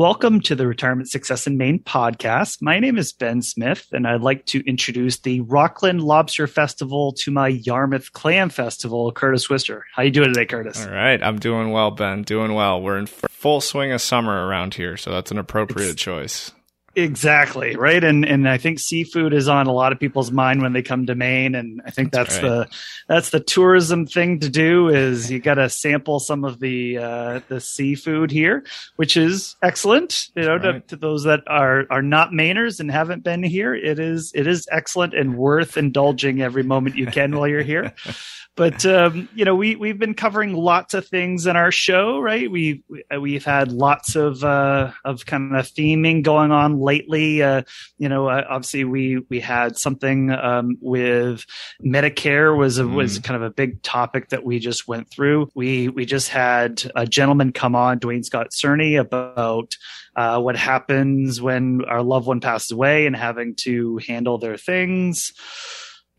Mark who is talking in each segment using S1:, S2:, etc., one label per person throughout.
S1: Welcome to the Retirement Success in Maine podcast. My name is Ben Smith, and I'd like to introduce the Rockland Lobster Festival to my Yarmouth Clam Festival, Curtis Wister. How you doing today, Curtis?
S2: All right, I'm doing well, Ben. Doing well. We're in full swing of summer around here, so that's an appropriate it's, choice.
S1: Exactly right, and and I think seafood is on a lot of people's mind when they come to Maine, and I think that's, that's right. the that's the tourism thing to do is you got to sample some of the uh, the seafood here, which is excellent. You know, right. to, to, those that are are not Mainers and haven't been here, it is it is excellent and worth indulging every moment you can while you're here. but um, you know we we've been covering lots of things in our show right? We, we have had lots of uh, of kind of theming going on lately. Uh, you know uh, obviously we we had something um, with medicare was a, mm. was kind of a big topic that we just went through. We we just had a gentleman come on dwayne scott cerny about uh, what happens when our loved one passes away and having to handle their things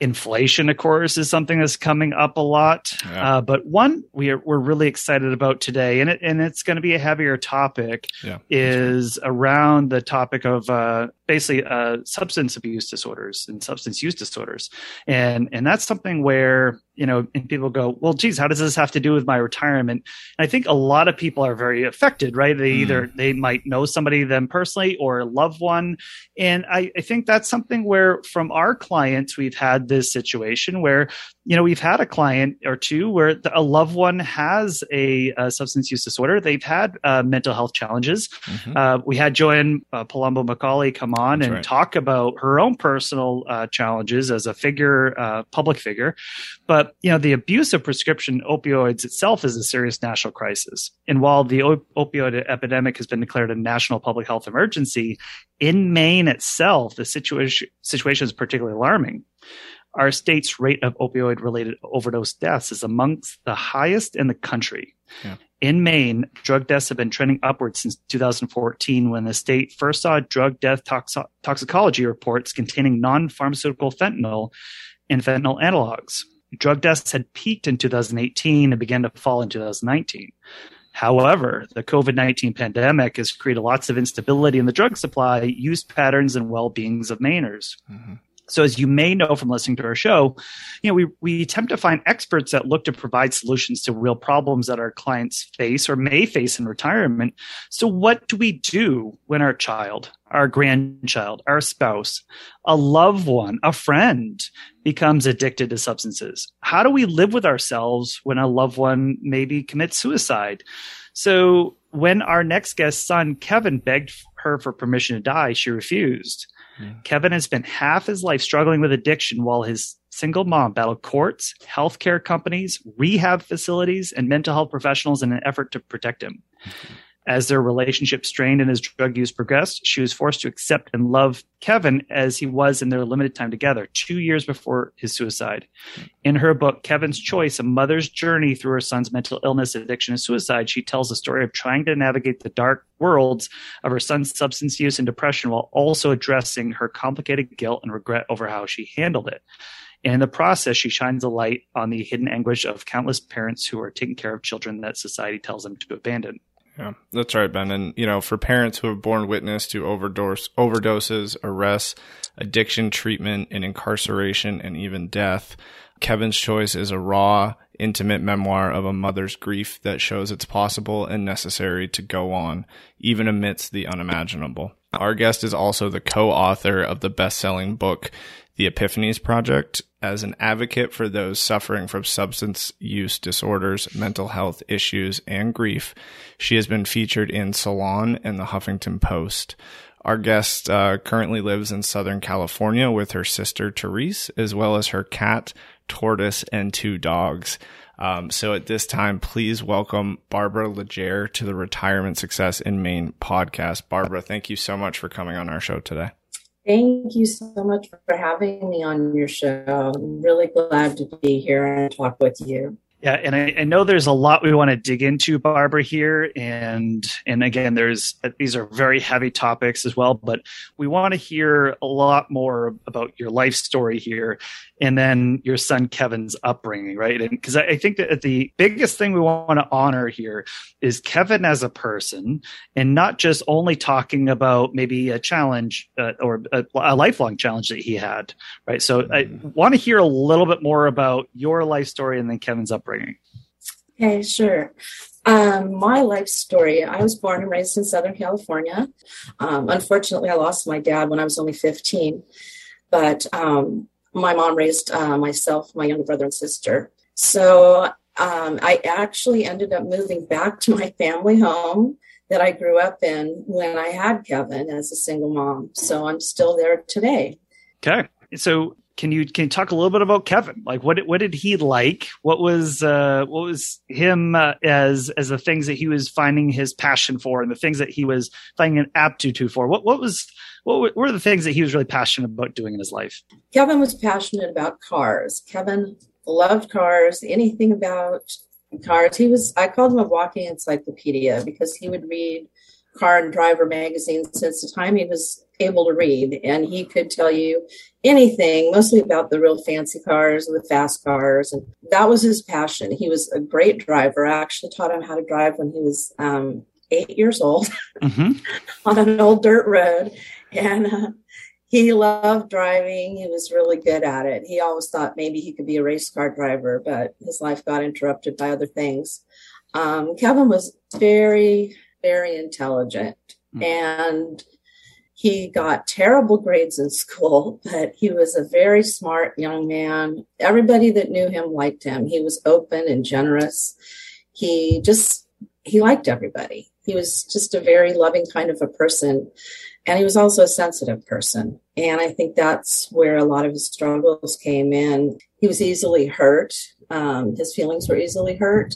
S1: inflation, of course, is something that's coming up a lot. Yeah. Uh, but one we are, we're really excited about today, and it, and it's going to be a heavier topic, yeah, is right. around the topic of uh, basically uh, substance abuse disorders and substance use disorders, and and that's something where you know, and people go, well, geez, how does this have to do with my retirement? And I think a lot of people are very affected, right? They mm. either they might know somebody them personally or a loved one, and I, I think that's something where from our clients we've had this situation where you know, we've had a client or two where a loved one has a, a substance use disorder. They've had uh, mental health challenges. Mm-hmm. Uh, we had Joanne uh, Palombo McCallie come on That's and right. talk about her own personal uh, challenges as a figure, uh, public figure. But, you know, the abuse of prescription opioids itself is a serious national crisis. And while the op- opioid epidemic has been declared a national public health emergency, in Maine itself, the situation, situation is particularly alarming our state's rate of opioid related overdose deaths is amongst the highest in the country. Yeah. In Maine, drug deaths have been trending upward since 2014 when the state first saw drug death toxo- toxicology reports containing non pharmaceutical fentanyl and fentanyl analogs. Drug deaths had peaked in 2018 and began to fall in 2019. However, the COVID 19 pandemic has created lots of instability in the drug supply, use patterns, and well beings of Mainers. Mm-hmm. So as you may know from listening to our show, you know, we, we attempt to find experts that look to provide solutions to real problems that our clients face or may face in retirement. So what do we do when our child, our grandchild, our spouse, a loved one, a friend becomes addicted to substances? How do we live with ourselves when a loved one maybe commits suicide? So when our next guest's son, Keven, begged her for permission to die, she refused. Keven has spent half his life struggling with addiction while his single mom battled courts, healthcare companies, rehab facilities, and mental health professionals in an effort to protect him. Mm-hmm. As their relationship strained and his drug use progressed, she was forced to accept and love Keven as he was in their limited time together, two years before his suicide. In her book, Keven's Choice A Mother's Journey Through Her Son's Mental Illness, Addiction, and Suicide, she tells the story of trying to navigate the dark worlds of her son's substance use and depression while also addressing her complicated guilt and regret over how she handled it. In the process, she shines a light on the hidden anguish of countless parents who are taking care of children that society tells them to abandon.
S2: Yeah, that's right, Ben. And you know, for parents who have borne witness to overdose, overdoses, arrests, addiction treatment, and incarceration, and even death, Keven's Choice is a raw, intimate memoir of a mother's grief that shows it's possible and necessary to go on, even amidst the unimaginable. Our guest is also the co-author of the best-selling book, The Epiphanies Project, as an advocate for those suffering from substance use disorders, mental health issues, and grief. She has been featured in Salon and the Huffington Post. Our guest uh, currently lives in Southern California with her sister Therese, as well as her cat, tortoise, and two dogs. Um, so at this time, please welcome Barbara Legere to the Retirement Success in Maine podcast. Barbara, thank you so much for coming on our show today.
S3: Thank you so much for having me on your show. I'm really glad to be here and talk with you.
S1: Yeah, and I, I, know there's a lot we want to dig into, Barbara, here, and and again, there's these are very heavy topics as well, but we want to hear a lot more about your life story here, and then your son Keven's upbringing, right? And because I, I think that the biggest thing we want to honor here is Keven as a person, and not just only talking about maybe a challenge uh, or a, a lifelong challenge that he had, right? So I mm-hmm. want to hear a little bit more about your life story and then Keven's upbringing upbringing?
S3: Okay, sure. Um, my life story I was born and raised in Southern California. Um, unfortunately, I lost my dad when I was only 15, but um, my mom raised uh, myself, my younger brother, and sister. So um, I actually ended up moving back to my family home that I grew up in when I had Keven as a single mom. So I'm still there today.
S1: Okay. So can you can you talk a little bit about Keven? Like what what did he like? What was uh, what was him uh, as as the things that he was finding his passion for and the things that he was finding an aptitude for? What what was what were the things that he was really passionate about doing in his life?
S3: Keven was passionate about cars. Keven loved cars. Anything about cars. He was I called him a walking encyclopedia because he would read car and driver magazines since the time he was able to read and he could tell you anything, mostly about the real fancy cars and the fast cars. And that was his passion. He was a great driver. I actually taught him how to drive when he was um, eight years old mm-hmm. on an old dirt road. And uh, he loved driving. He was really good at it. He always thought maybe he could be a race car driver, but his life got interrupted by other things. Um, Keven was very, very intelligent. Mm-hmm. And he got terrible grades in school, but he was a very smart young man. Everybody that knew him liked him. He was open and generous. He just, he liked everybody. He was just a very loving kind of a person. And he was also a sensitive person. And I think that's where a lot of his struggles came in. He was easily hurt. Um, his feelings were easily hurt.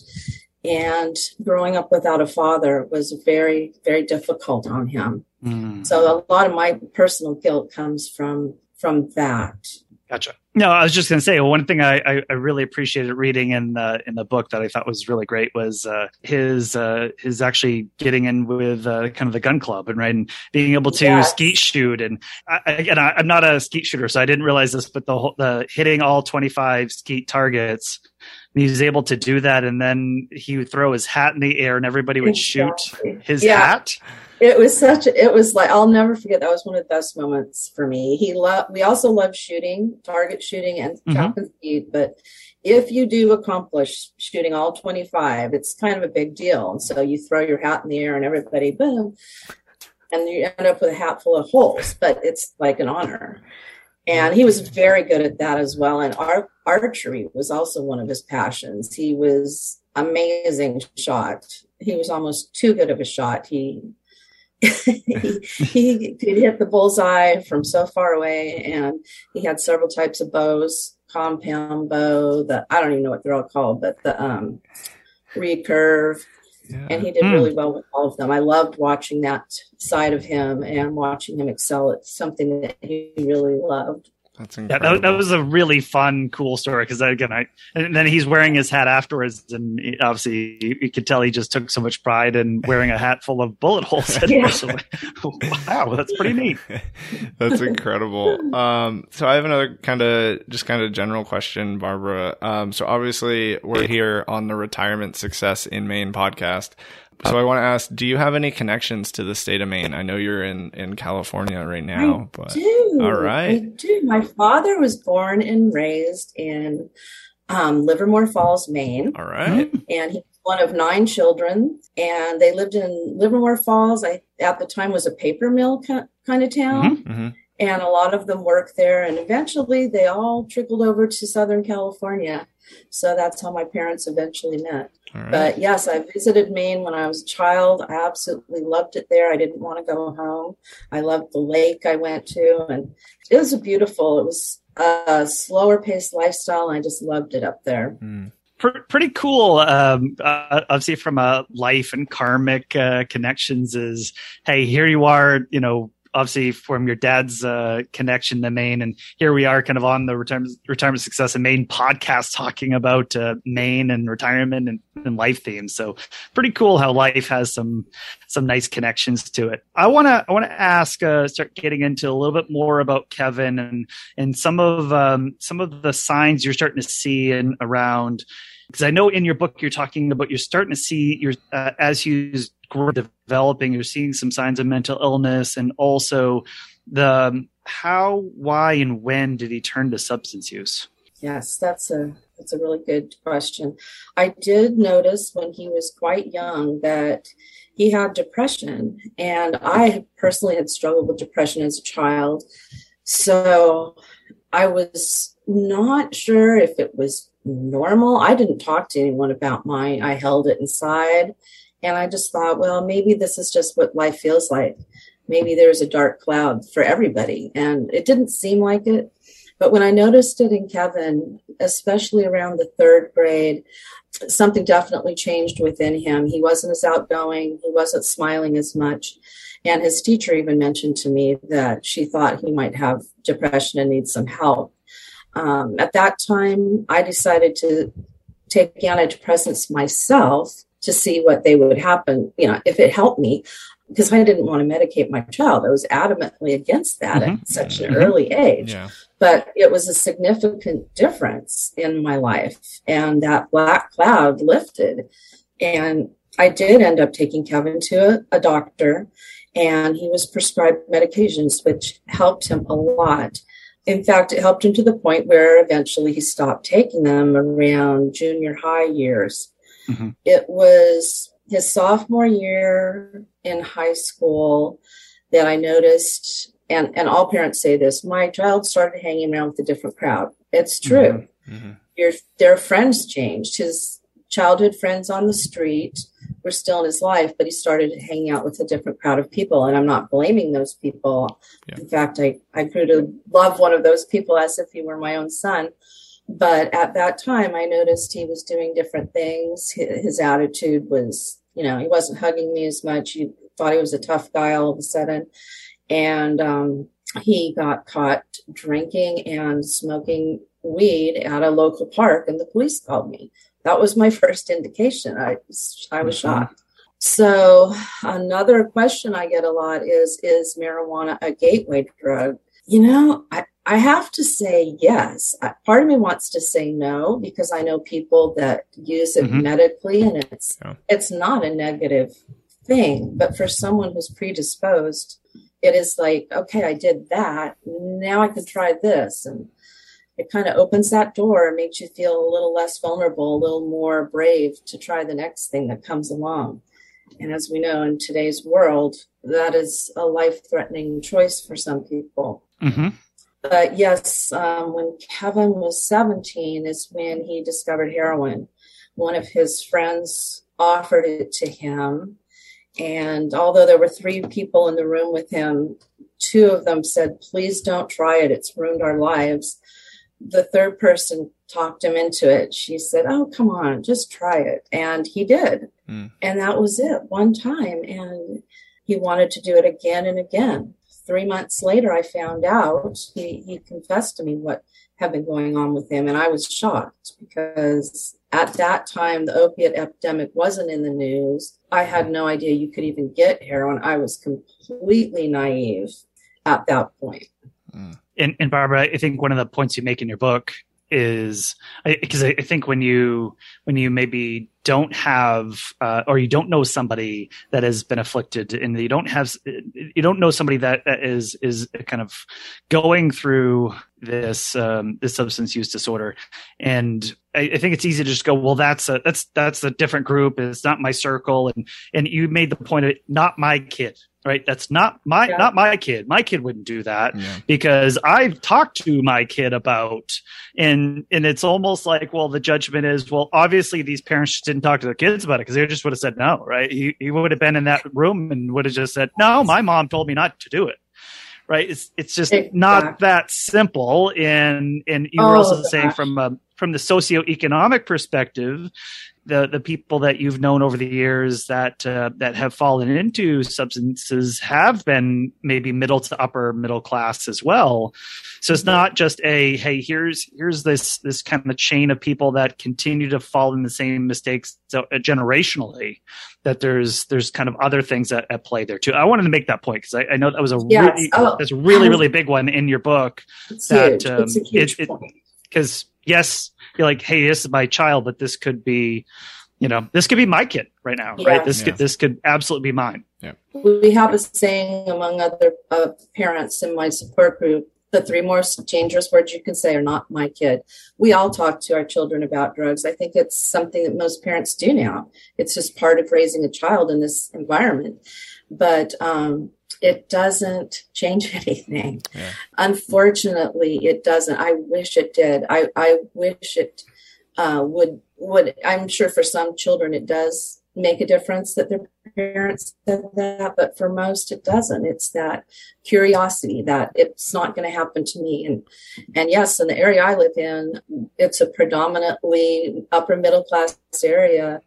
S3: And growing up without a father was very, very difficult on him. Mm. So a lot of my personal guilt comes from from that.
S1: Gotcha. No, I was just going to say one thing I, I, I, really appreciated reading in the in the book that I thought was really great was uh, his uh, his actually getting in with uh, kind of the gun club and right and being able to yes. skeet shoot and I, again I, am not a skeet shooter so I didn't realize this but the whole, the hitting all 25 skeet targets he was able to do that. And then he would throw his hat in the air and everybody would exactly. shoot his yeah. hat.
S3: It was such a, it was like i'll never forget. That was one of the best moments for me. He loved we also love shooting target shooting and mm-hmm. and speed but if you do accomplish shooting all 25 it's kind of a big deal. And so you throw your hat in the air and everybody boom and you end up with a hat full of holes. But it's like an honor and he was very good at that as well. And our archery was also one of his passions. He was amazing shot. He was almost too good of a shot. He he, he could hit the bullseye from so far away, and he had several types of bows, compound bow, the I don't even know what they're all called, but the um, recurve, yeah. and he did mm. really well with all of them. I loved watching that side of him and watching him excel at something that he really loved.
S1: That's incredible. Yeah, that, that, was a really fun, cool story because again, I and then he's wearing his hat afterwards, and he, obviously you, you, could tell he just took so much pride in wearing a hat full of bullet holes. yeah. so, wow, that's pretty neat.
S2: that's incredible. Um, so I have another kind of just kind of general question, Barbara. Um, so obviously we're here on the Retirement Success in Maine podcast. So I want to ask, do you have any connections to the state of Maine? I know you're in, in California right now,
S3: I but do. all right. I do. My father was born and raised in um, Livermore Falls, Maine.
S2: All right.
S3: And he was one of nine children, and they lived in Livermore Falls. I at the time was a paper mill kind of town. Mm-hmm. Mm-hmm. And a lot of them worked there, and eventually they all trickled over to Southern California. So that's how my parents eventually met. Right. But yes, I visited Maine when I was a child. I absolutely loved it there. I didn't want to go home. I loved the lake I went to, and it was a beautiful. It was a slower paced lifestyle, and I just loved it up there. Mm
S1: pretty cool. Um, uh, obviously, from a life and karmic uh, connections, is hey, here you are, you know, obviously from your dad's uh, connection to Maine, and here we are, kind of on the retirement retirement success in Maine podcast, talking about uh, Maine and retirement and, and life themes. So pretty cool how life has some some nice connections to it. I want to I want to ask, uh, start getting into a little bit more about Keven and and some of um, some of the signs you're starting to see in around because I know in your book you're talking about you're starting to see your uh, as he's developing, you're seeing some signs of mental illness, and also the um, how, why, and when did he turn to substance use?
S3: Yes, that's a that's a really good question. I did notice when he was quite young that he had depression, and I personally had struggled with depression as a child. So I was not sure if it was normal. I didn't talk to anyone about mine. I held it inside. And I just thought, well, maybe this is just what life feels like. Maybe there's a dark cloud for everybody. And it didn't seem like it. But when I noticed it in Keven, especially around the third grade, something definitely changed within him. He wasn't as outgoing, he wasn't smiling as much. And his teacher even mentioned to me that she thought he might have depression and need some help. Um, at that time, I decided to take antidepressants myself to see what they would happen, you know, if it helped me, because I didn't want to medicate my child. I was adamantly against that mm-hmm. at such an mm-hmm. early age. Yeah. But it was a significant difference in my life. And that black cloud lifted. And I did end up taking Keven to a, a doctor, and he was prescribed medications, which helped him a lot. In fact, it helped him to the point where eventually he stopped taking them around junior high years. Mm-hmm. It was his sophomore year in high school that I noticed, and, and all parents say this my child started hanging around with a different crowd. It's true. Mm-hmm. mm-hmm. Your, their friends changed. His childhood friends on the street were still in his life, but he started hanging out with a different crowd of people. And I'm not blaming those people. Yeah. In fact, I, I grew to love one of those people as if he were my own son. But at that time, I noticed he was doing different things. His attitude was, you know, he wasn't hugging me as much. He thought he was a tough guy all of a sudden. And um, he got caught drinking and smoking weed at a local park, and the police called me. That was my first indication. I, I was mm-hmm. shocked. So another question I get a lot is, is marijuana a gateway drug? You know, I, I have to say yes. Part of me wants to say no because I know people that use it mm-hmm. medically and it's yeah. it's not a negative thing, but for someone who's predisposed, it is like, okay, I did that. Now I can try this and it kind of opens that door and makes you feel a little less vulnerable, a little more brave to try the next thing that comes along. And as we know in today's world, that is a life threatening choice for some people. Mm-hmm. But yes, um, when Keven was 17 is when he discovered heroin. One of his friends offered it to him. And although there were three people in the room with him, two of them said, please don't try it. It's ruined our lives. The third person talked him into it. She said, Oh, come on, just try it. And he did. Mm. And that was it one time. And he wanted to do it again and again three months later, I found out he, he confessed to me what had been going on with him. And I was shocked because at that time, the opiate epidemic wasn't in the news. I had no idea you could even get heroin. I was completely naive at that point.
S1: And, and Barbara, I think one of the points you make in your book is because I, I, think when you when you maybe don't have uh, or you don't know somebody that has been afflicted and you don't have you don't know somebody that, is is kind of going through this um, this substance use disorder. And I, I, think it's easy to just go well that's a that's that's a different group. It's not my circle. And and you made the point of it, not my kid right that's not my yeah. not my kid my kid wouldn't do that yeah. because i've talked to my kid about and and it's almost like well the judgment is well obviously these parents just didn't talk to their kids about it because they just would have said no right he, he would have been in that room and would have just said no my mom told me not to do it right it's it's just exactly. not that simple and and you were also saying from a, from the socioeconomic perspective the the people that you've known over the years that uh, that have fallen into substances have been maybe middle to upper middle class as well. So it's not just a hey here's here's this this kind of chain of people that continue to fall in the same mistakes so, uh, generationally. That there's there's kind of other things at, at play there too. I wanted to make that point because I, I, know that was a yes. really oh, that's really really big one in your book.
S3: It's that huge. Um, it's a huge
S1: it, because yes, you're like, hey, this is my child, but this could be, you know, this could be my kid right now, yeah. right? This yeah. could this could absolutely be mine.
S2: Yeah.
S3: We have a saying among other uh, parents in my support group. The three most dangerous words you can say are not my kid. We all talk to our children about drugs. I think it's something that most parents do now. It's just part of raising a child in this environment. But um, it doesn't change anything. Yeah. Unfortunately, it doesn't. I wish it did. I, I wish it uh, would would. I'm sure for some children it does make a difference that their parents said that, but for most it doesn't. It's that curiosity that it's not going to happen to me. And and yes, in the area I live in, it's a predominantly upper middle class area.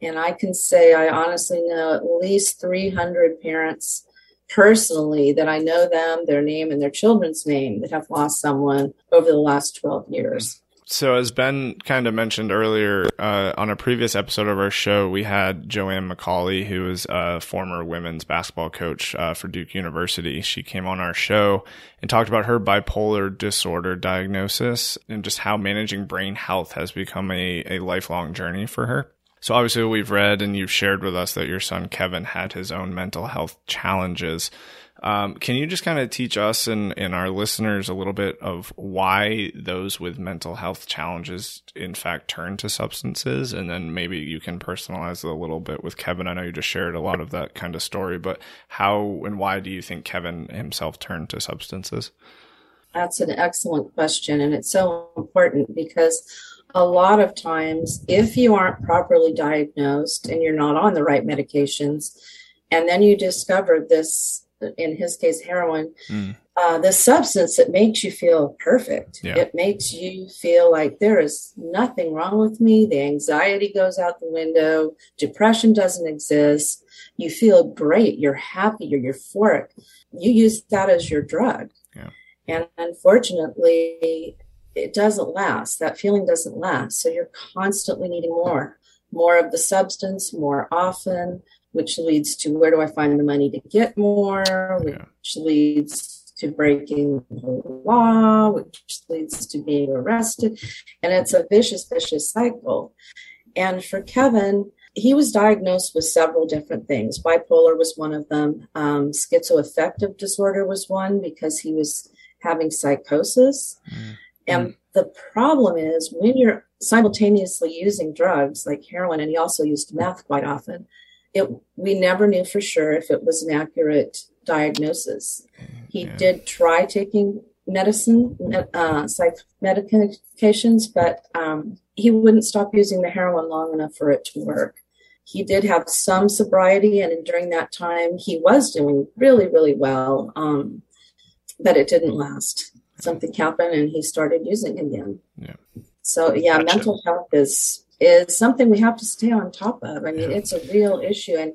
S3: And I can say I honestly know at least 300 parents personally that I know them, their name, and their children's name that have lost someone over the last 12 years.
S2: So, as Ben kind of mentioned earlier, uh, on a previous episode of our show, we had Joanne McCallie, who is a former women's basketball coach uh, for Duke University. She came on our show and talked about her bipolar disorder diagnosis and just how managing brain health has become a, a lifelong journey for her. So obviously we've read and you've shared with us that your son Keven had his own mental health challenges. Um, can you just kind of teach us and, and our listeners a little bit of why those with mental health challenges in fact turn to substances? And then maybe you can personalize it a little bit with Keven. I know you just shared a lot of that kind of story, but how and why do you think Keven himself turned to substances?
S3: That's an excellent question. And it's so important because a lot of times, if you aren't properly diagnosed and you're not on the right medications, and then you discover this, in his case, heroin, mm. uh, the substance that makes you feel perfect. Yeah. It makes you feel like there is nothing wrong with me. The anxiety goes out the window. Depression doesn't exist. You feel great. You're happy. You're euphoric. You use that as your drug. Yeah. And unfortunately, it doesn't last. That feeling doesn't last. So you're constantly needing more, more of the substance, more often, which leads to where do I find the money to get more, which yeah. leads to breaking the law, which leads to being arrested. And it's a vicious, vicious cycle. And for Keven, he was diagnosed with several different things. Bipolar was one of them. Um, schizoaffective disorder was one because he was having psychosis. Mm. And the problem is when you're simultaneously using drugs like heroin, and he also used meth quite often, it we never knew for sure if it was an accurate diagnosis. He yeah. did try taking medicine, uh, psych medications, but um, he wouldn't stop using the heroin long enough for it to work. He did have some sobriety, and during that time, he was doing really, really well, um, but it didn't last something happened and he started using again.
S2: Yeah.
S3: So yeah, gotcha. mental health is is something we have to stay on top of. I mean, yeah. it's a real issue and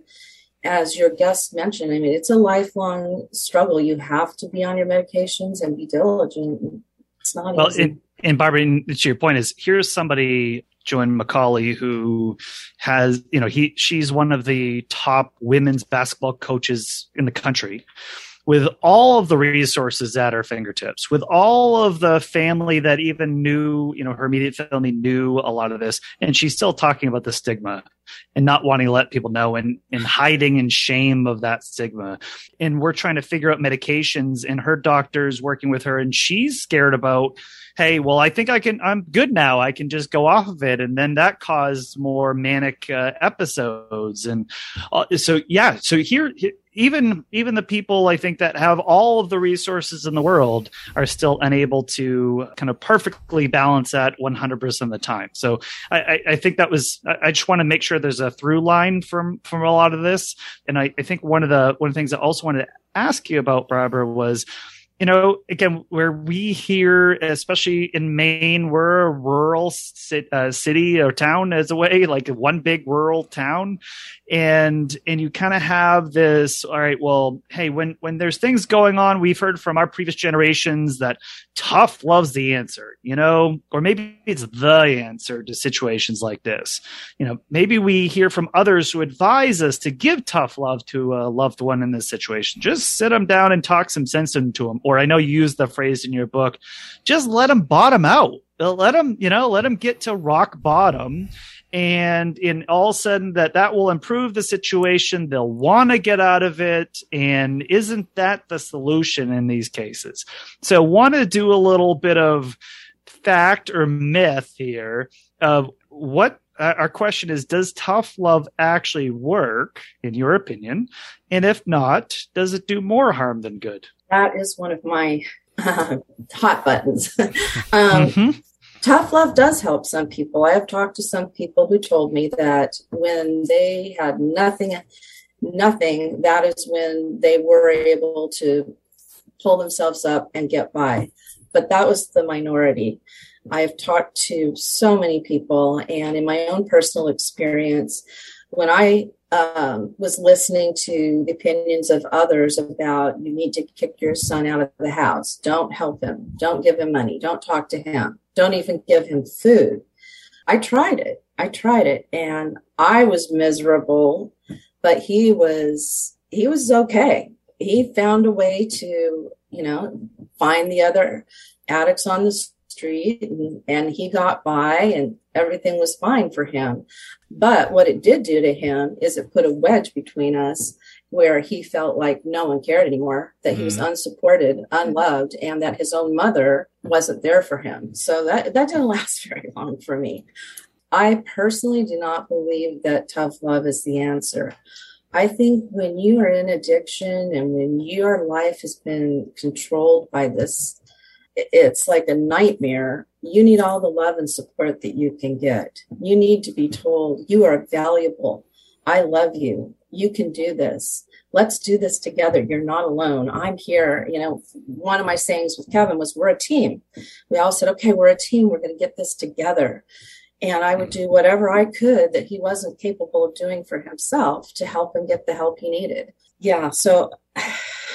S3: as your guest mentioned, I mean, it's a lifelong struggle. You have to be on your medications and be diligent. It's not well, easy.
S1: And, and Barbara, to your point is here's somebody Joanne McCallie, who has, you know, he she's one of the top women's basketball coaches in the country with all of the resources at her fingertips, with all of the family that even knew, you know, her immediate family knew a lot of this, and she's still talking about the stigma and not wanting to let people know and, and hiding in shame of that stigma. And we're trying to figure out medications, and her doctor's working with her, and she's scared about hey, well, I think I can, I'm good now. I can just go off of it. And then that caused more manic uh, episodes. And uh, so, yeah, so here, even, even the people I think that have all of the resources in the world are still unable to kind of perfectly balance that 100% of the time. So I, I think that was, I just want to make sure there's a through line from, from a lot of this. And I, I think one of the, one of the things I also wanted to ask you about, Barbara, was, you know, again, where we here, especially in Maine, we're a rural uh, city or town as a way, like one big rural town, and and you kind of have this. All right, well, hey, when when there's things going on, we've heard from our previous generations that tough love's the answer, you know, or maybe it's the answer to situations like this. You know, maybe we hear from others who advise us to give tough love to a loved one in this situation. Just sit them down and talk some sense into them. Or I know you use the phrase in your book, just let them bottom out. Let them, you know, let them get to rock bottom. And in all sudden that that will improve the situation. They'll want to get out of it. And isn't that the solution in these cases? So want to do a little bit of fact or myth here of what uh, our question is does tough love actually work in your opinion? And if not does it do more harm than good
S3: that is one of my uh, hot buttons um, mm-hmm tough love does help some people. I have talked to some people who told me that when they had nothing, nothing, that is when they were able to pull themselves up and get by. But that was the minority. I've talked to so many people, and in my own personal experience, when I um, was listening to the opinions of others about you need to kick your son out of the house, don't help him, don't give him money, don't talk to him don't even give him food. I tried it. I tried it and I was miserable, but he was, he was okay. He found a way to, you know, find the other addicts on the street and, and he got by and everything was fine for him. But what it did do to him is it put a wedge between us where he felt like no one cared anymore, that he was mm-hmm. unsupported, unloved, and that his own mother wasn't there for him. So that, that didn't last very long for me. I personally do not believe that tough love is the answer. I think when you are in addiction and when your life has been controlled by this, it's like a nightmare. You need all the love and support that you can get. You need to be told you are valuable. I love you you can do this. Let's do this together. You're not alone. I'm here. You know, one of my sayings with Keven was, we're a team. We all said, okay, we're a team. We're going to get this together. And I would do mm-hmm. whatever I could that he wasn't capable of doing for himself to help him get the help he needed. Yeah. So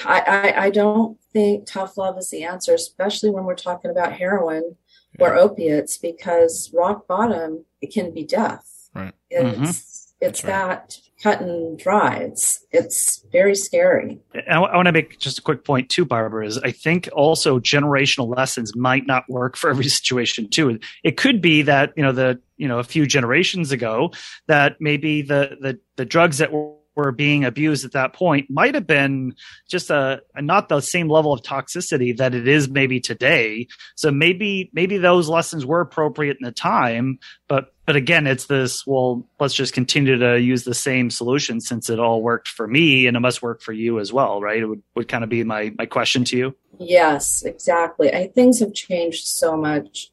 S3: I, I, I don't think tough love is the answer, especially when we're talking about heroin yeah. or opiates, because rock bottom, it can be death.
S2: Right.
S3: It's, mm-hmm. it's right. that cut and dry. It's it's very scary.
S1: I, I want to make just a quick point too, Barbara. Is I think also generational lessons might not work for every situation too. It could be that you know the you know a few generations ago that maybe the the the drugs that were were being abused at that point might have been just a, not the same level of toxicity that it is maybe today. So maybe maybe those lessons were appropriate in the time but but again it's this well let's just continue to use the same solution since it all worked for me and it must work for you as well right? It would, would kind of be my my question to you.
S3: Yes exactly. I, things have changed so much.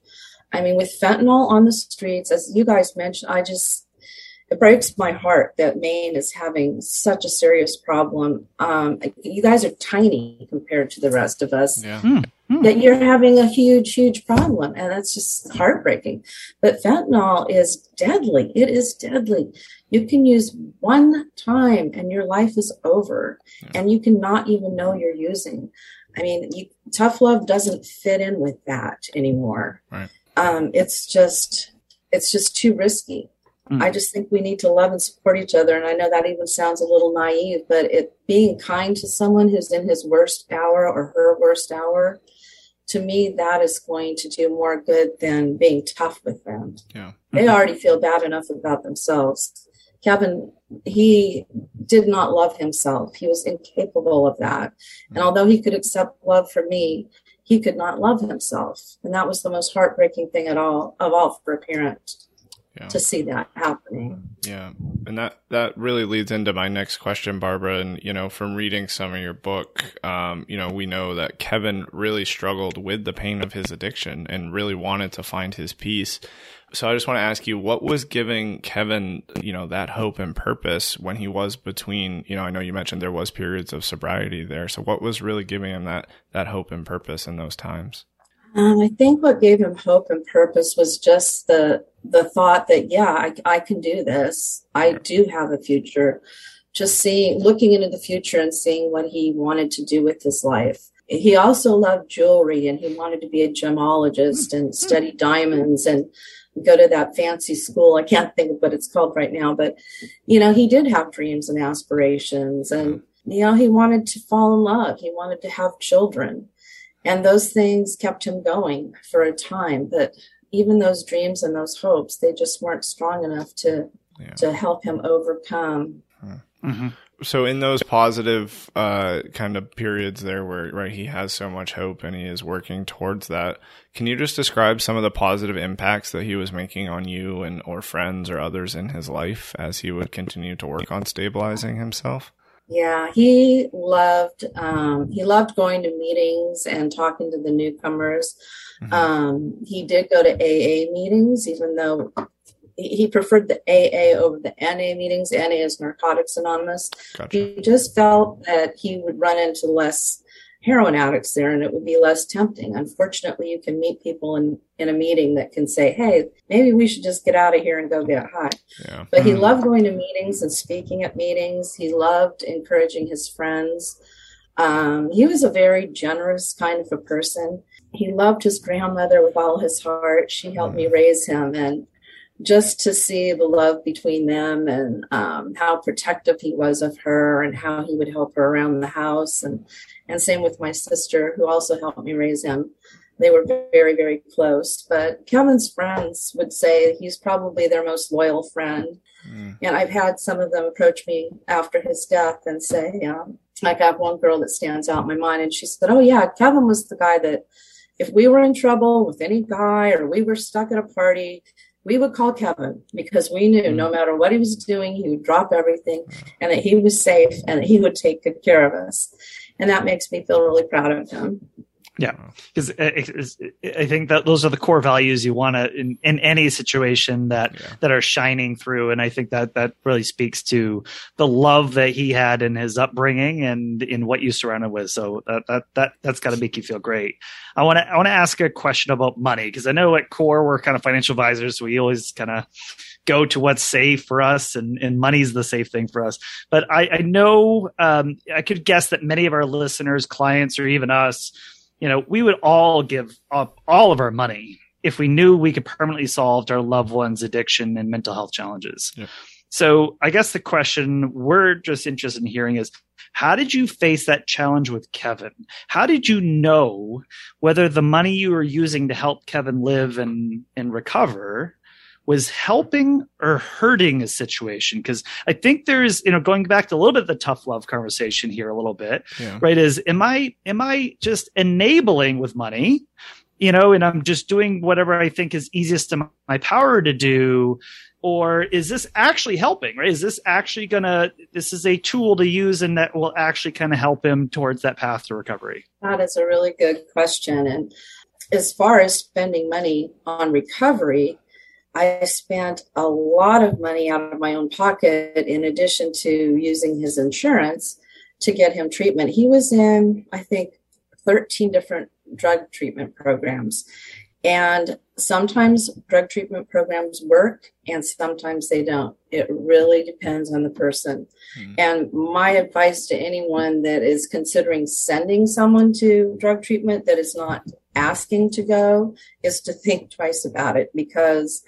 S3: I mean with fentanyl on the streets as you guys mentioned i just it breaks my heart that Maine is having such a serious problem. Um, you guys are tiny compared to the rest of us.
S2: Yeah. Mm,
S3: That you're having a huge, huge problem, and that's just heartbreaking. But fentanyl is deadly. It is deadly. You can use one time, and your life is over, yeah. and you cannot even know you're using. I mean, you, tough love doesn't fit in with that anymore.
S2: Right.
S3: Um, it's just, it's just too risky. Mm-hmm. I just think we need to love and support each other. And I know that even sounds a little naive, but it being kind to someone who's in his worst hour or her worst hour, to me, that is going to do more good than being tough with them.
S2: Yeah.
S3: They already feel bad enough about themselves. Keven, he did not love himself. He was incapable of that. And although he could accept love from me, he could not love himself. And that was the most heartbreaking thing at all of all for a parent. Yeah. to see that happening.
S2: Yeah. And that, that really leads into my next question, Barbara. And, you know, from reading some of your book, um, you know, we know that Keven really struggled with the pain of his addiction and really wanted to find his peace. So I just want to ask you, what was giving Keven, you know, that hope and purpose when he was between, you know, I know you mentioned there was periods of sobriety there. So what was really giving him that, that hope and purpose in those times?
S3: Um, I think what gave him hope and purpose was just the the thought that yeah, I, I can do this. I do have a future. Just seeing, looking into the future and seeing what he wanted to do with his life. He also loved jewelry and he wanted to be a gemologist mm, and mm. study diamonds and go to that fancy school. I can't think of what it's called right now, but you know, he did have dreams and aspirations and mm. you know, he wanted to fall in love. He wanted to have children. And those things kept him going for a time. But even those dreams and those hopes, they just weren't strong enough to yeah. to help him overcome.
S2: Mm-hmm. So in those positive uh, kind of periods there, where right he has so much hope and he is working towards that, can you just describe some of the positive impacts that he was making on you and or friends or others in his life as he would continue to work on stabilizing himself?
S3: Yeah, he loved um, he loved going to meetings and talking to the newcomers. Mm-hmm. Um, he did go to AA meetings, even though he preferred the AA over the NA meetings. NA is Narcotics Anonymous. Gotcha. He just felt that he would run into less heroin addicts there and it would be less tempting. Unfortunately, you can meet people in, in a meeting that can say, Hey, maybe we should just get out of here and go get high. Yeah. But he mm. loved going to meetings and speaking at meetings. He loved encouraging his friends. Um, he was a very generous kind of a person. He loved his grandmother with all his heart. She helped mm. me raise him and just to see the love between them and um, how protective he was of her and how he would help her around the house. And and same with my sister who also helped me raise him. They were very very close. But keven's friends would say he's probably their most loyal friend. Mm. and i've had some of them approach me after his death and say um, like i have one girl that stands out in my mind. And she said oh yeah keven was the guy that if we were in trouble with any guy or we were stuck at a party we would call Keven because we knew no mm. matter what he was doing, he would drop everything and that he was safe and that he would take good care of us. And that makes me feel really proud of him.
S1: Yeah, because I think that those are the core values you want to in, in any situation that yeah. that are shining through, and I think that that really speaks to the love that he had in his upbringing and in what you surrounded with. So that that that that's got to make you feel great. I want to I want to ask a question about money because I know at core we're kind of financial advisors, we always kind of go to what's safe for us and, and money's the safe thing for us. But I, I know um, I could guess that many of our listeners, clients, or even us you know, we would all give up all of our money if we knew we could permanently solve our loved one's addiction and mental health challenges. Yeah. So I guess the question we're just interested in hearing is how did you face that challenge with Keven? How did you know whether the money you were using to help Keven live and, and recover was helping or hurting a situation. Because i think there's you know going back to a little bit of the tough love conversation here a little bit yeah. right is am i am i just enabling with money you know and i'm just doing whatever i think is easiest to my power to do? Or is this actually helping right? Is this actually gonna this is a tool to use and that will actually kind of help him towards that path to recovery?
S3: That is a really good question. And as far as spending money on recovery I spent a lot of money out of my own pocket in addition to using his insurance to get him treatment. He was in, I think, 13 different drug treatment programs. And sometimes drug treatment programs work and sometimes they don't. It really depends on the person. Mm-hmm. And my advice to anyone that is considering sending someone to drug treatment that is not asking to go is to think twice about it because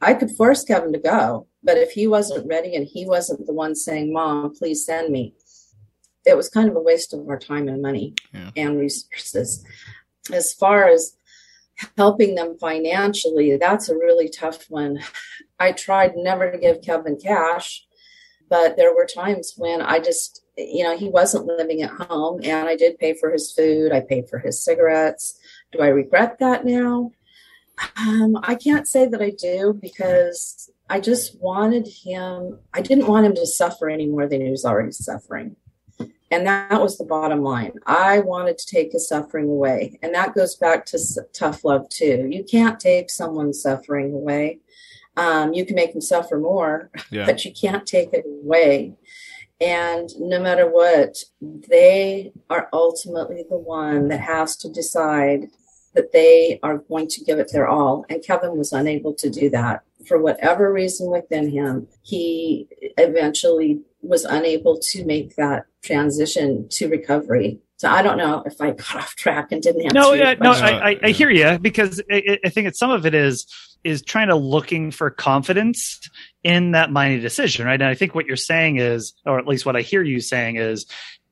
S3: I could force Keven to go, but if he wasn't ready and he wasn't the one saying, Mom, please send me, it was kind of a waste of our time and money yeah. and resources. As far as helping them financially, that's a really tough one. I tried never to give Keven cash, but there were times when I just, you know, he wasn't living at home and I did pay for his food, I paid for his cigarettes. Do I regret that now? Um, I can't say that I do because I just wanted him, I didn't want him to suffer any more than he was already suffering. And that was the bottom line. I wanted to take his suffering away. And that goes back to tough love, too. You can't take someone's suffering away. Um, you can make them suffer more, yeah. but you can't take it away. And no matter what, they are ultimately the one that has to decide that they are going to give it their all. And Keven was unable to do that for whatever reason within him. He eventually was unable to make that transition to recovery. So I don't know if I got off track and didn't answer.
S1: No, yeah, no, I, I, I, hear you because I, I think it's some of it is is trying to looking for confidence in that money decision, right? And I think what you're saying is, or at least what I hear you saying is,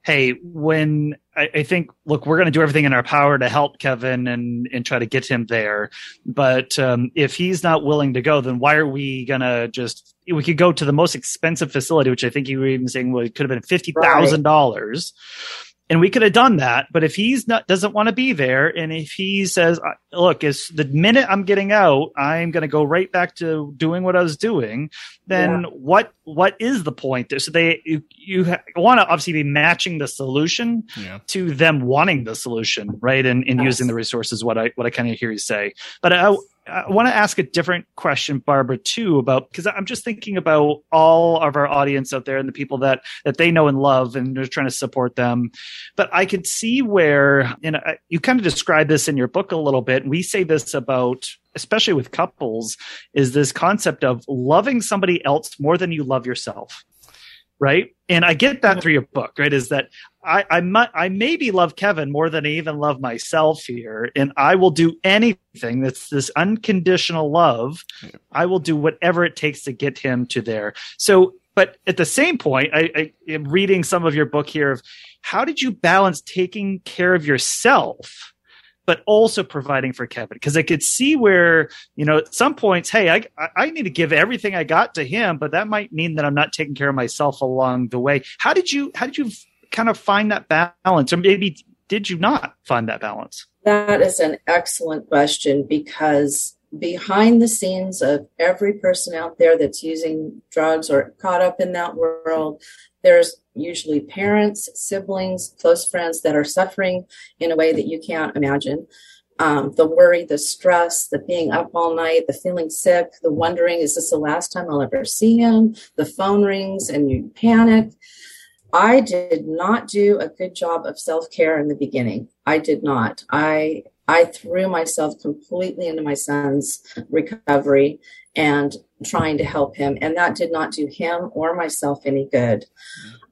S1: hey, when I, I think, look, we're going to do everything in our power to help Keven and and try to get him there. But um, if he's not willing to go, then why are we going to just? We could go to the most expensive facility, which I think you were even saying well, it could have been fifty thousand right. dollars and we could have done that but if he's not doesn't want to be there and if he says look is the minute i'm getting out i'm going to go right back to doing what i was doing then yeah. what what is the point so they you, you ha- want to obviously be matching the solution yeah. to them wanting the solution right and, and yes. using the resources what i what i kind of hear you say but i I want to ask a different question, Barbara, too, about because I'm just thinking about all of our audience out there and the people that that they know and love, and they're trying to support them. But I could see where, and you kind of describe this in your book a little bit. We say this about, especially with couples, is this concept of loving somebody else more than you love yourself right? And I get that through your book, right? Is that I I, might, I maybe love Keven more than I even love myself here, and I will do anything that's this unconditional love. I will do whatever it takes to get him to there. So, but at the same point, I, I am reading some of your book here of how did you balance taking care of yourself but also providing for Keven because I could see where you know at some points, hey, I I need to give everything I got to him, but that might mean that I'm not taking care of myself along the way. How did you how did you kind of find that balance, or maybe did you not find that balance?
S3: That is an excellent question because behind the scenes of every person out there that's using drugs or caught up in that world, there's usually parents, siblings, close friends that are suffering in a way that you can't imagine. Um, the worry, the stress, the being up all night, the feeling sick, the wondering, is this the last time I'll ever see him? The phone rings and you panic. I did not do a good job of self care in the beginning. I did not. I I threw myself completely into my son's recovery and trying to help him, and that did not do him or myself any good.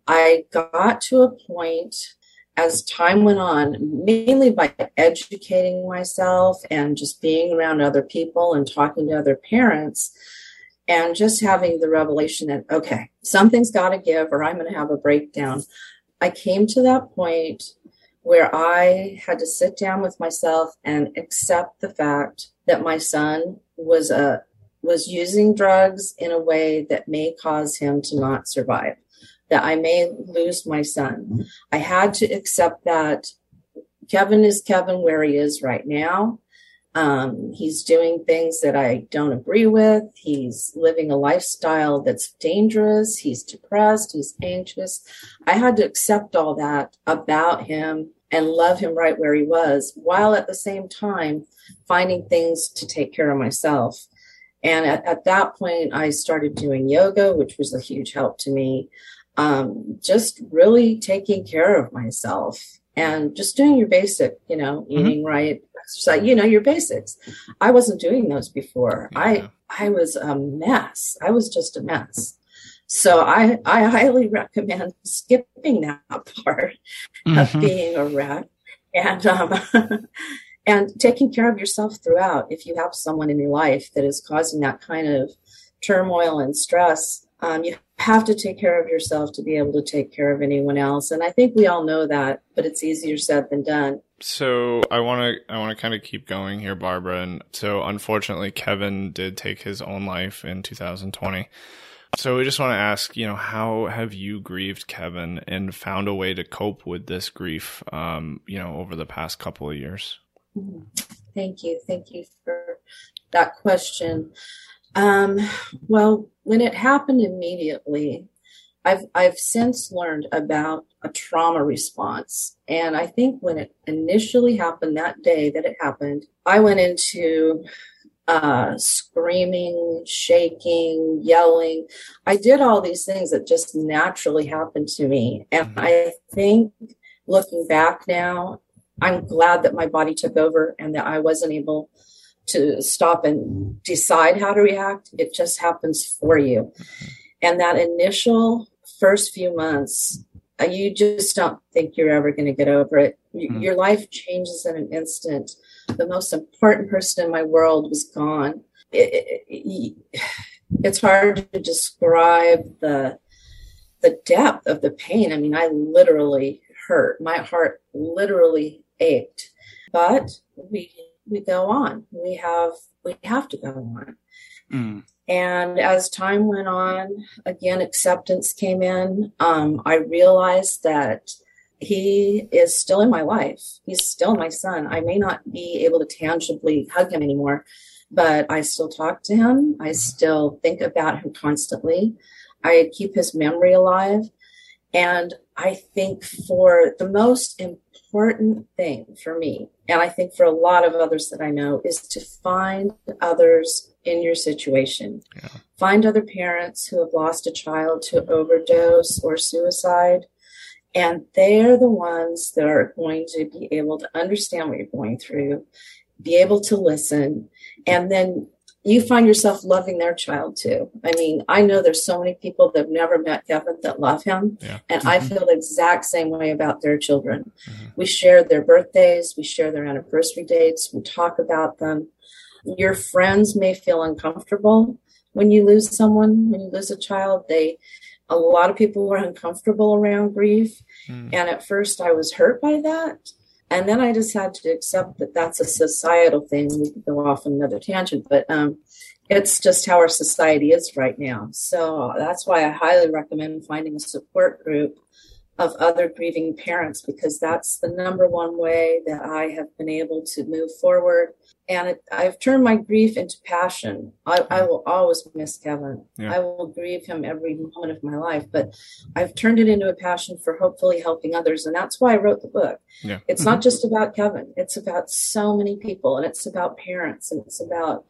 S3: I got to a point as time went on, mainly by educating myself and just being around other people and talking to other parents, and just having the revelation that, okay, something's got to give or I'm going to have a breakdown. I came to that point where I had to sit down with myself and accept the fact that my son was a was using drugs in a way that may cause him to not survive that I may lose my son. I had to accept that Keven is Keven where he is right now. Um, he's doing things that I don't agree with. He's living a lifestyle that's dangerous. He's depressed. He's anxious. I had to accept all that about him and love him right where he was, while at the same time finding things to take care of myself. And at, at that point, I started doing yoga, which was a huge help to me um, just really taking care of myself and just doing your basic, you know, mm-hmm. eating mm-hmm. right, exercise, you know, your basics. I wasn't doing those before. Yeah. I I was a mess. I was just a mess. So I I highly recommend skipping that part mm-hmm. of being a wreck and um, and taking care of yourself throughout. If you have someone in your life that is causing that kind of turmoil and stress, um, you have to take care of yourself to be able to take care of anyone else. And I think we all know that, but it's easier said than done.
S2: So I want to I want to kind of keep going here, Barbara. And so unfortunately, Keven did take his own life in 2020. So we just want to ask, you know, how have you grieved Keven and found a way to cope with this grief, um, you know, over the past couple of years?
S3: Thank you, thank you for that question. Um, well, when it happened immediately, I've I've since learned about a trauma response, and I think when it initially happened that day that it happened, I went into uh, screaming, shaking, yelling. I did all these things that just naturally happened to me, and mm-hmm. I think looking back now, I'm glad that my body took over and that I wasn't able to stop and decide how to react. It just happens for you. And that initial first few months, uh, you just don't think you're ever going to get over it. Mm-hmm. Your life changes in an instant. The most important person in my world was gone. It, it, it's hard to describe the the depth of the pain. I mean, I literally hurt. My heart literally ached. But we we go on. We have we have to go on. Mm. And as time went on, again, acceptance came in. Um, I realized that he is still in my life. He's still my son. I may not be able to tangibly hug him anymore, but I still talk to him. I still think about him constantly. I keep his memory alive. And I think for the most important thing for me, and I think for a lot of others that I know, is to find others in your situation. Yeah. Find other parents who have lost a child to overdose or suicide. And they're the ones that are going to be able to understand what you're going through, be able to listen, and then you find yourself loving their child too. I mean, I know there's so many people that have never met Keven that love him. Yeah. And mm-hmm. I feel the exact same way about their children. Mm-hmm. We share their birthdays, we share their anniversary dates, we talk about them. Your friends may feel uncomfortable when you lose someone, when you lose a child. They a lot of people were uncomfortable around grief. Mm. And at first I was hurt by that. And then I just had to accept that that's a societal thing. We could go off on another tangent, but um, it's just how our society is right now. So that's why I highly recommend finding a support group of other grieving parents because that's the number one way that I have been able to move forward. And it, I've turned my grief into passion. I, I will always miss Keven. Yeah. I will grieve him every moment of my life, but I've turned it into a passion for hopefully helping others. And that's why I wrote the book. Yeah. It's mm-hmm. not just about Keven, it's about so many people, and it's about parents, and it's about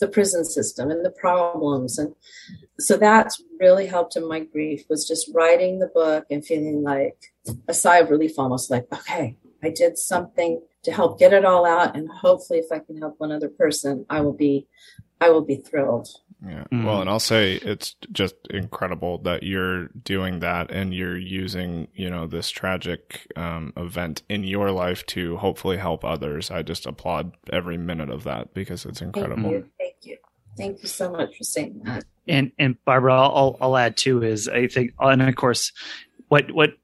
S3: the prison system and the problems and so that's really helped in my grief was just writing the book and feeling like a sigh of relief almost like okay i did something to help get it all out and hopefully if i can help one other person i will be i will be thrilled
S2: yeah. Mm. Well, and I'll say it's just incredible that you're doing that and you're using, you know, this tragic um, event in your life to hopefully help others. I just applaud every minute of that because it's incredible.
S3: Thank you. So much for saying that.
S1: And and Barbara, I'll I'll add too is I think and of course what what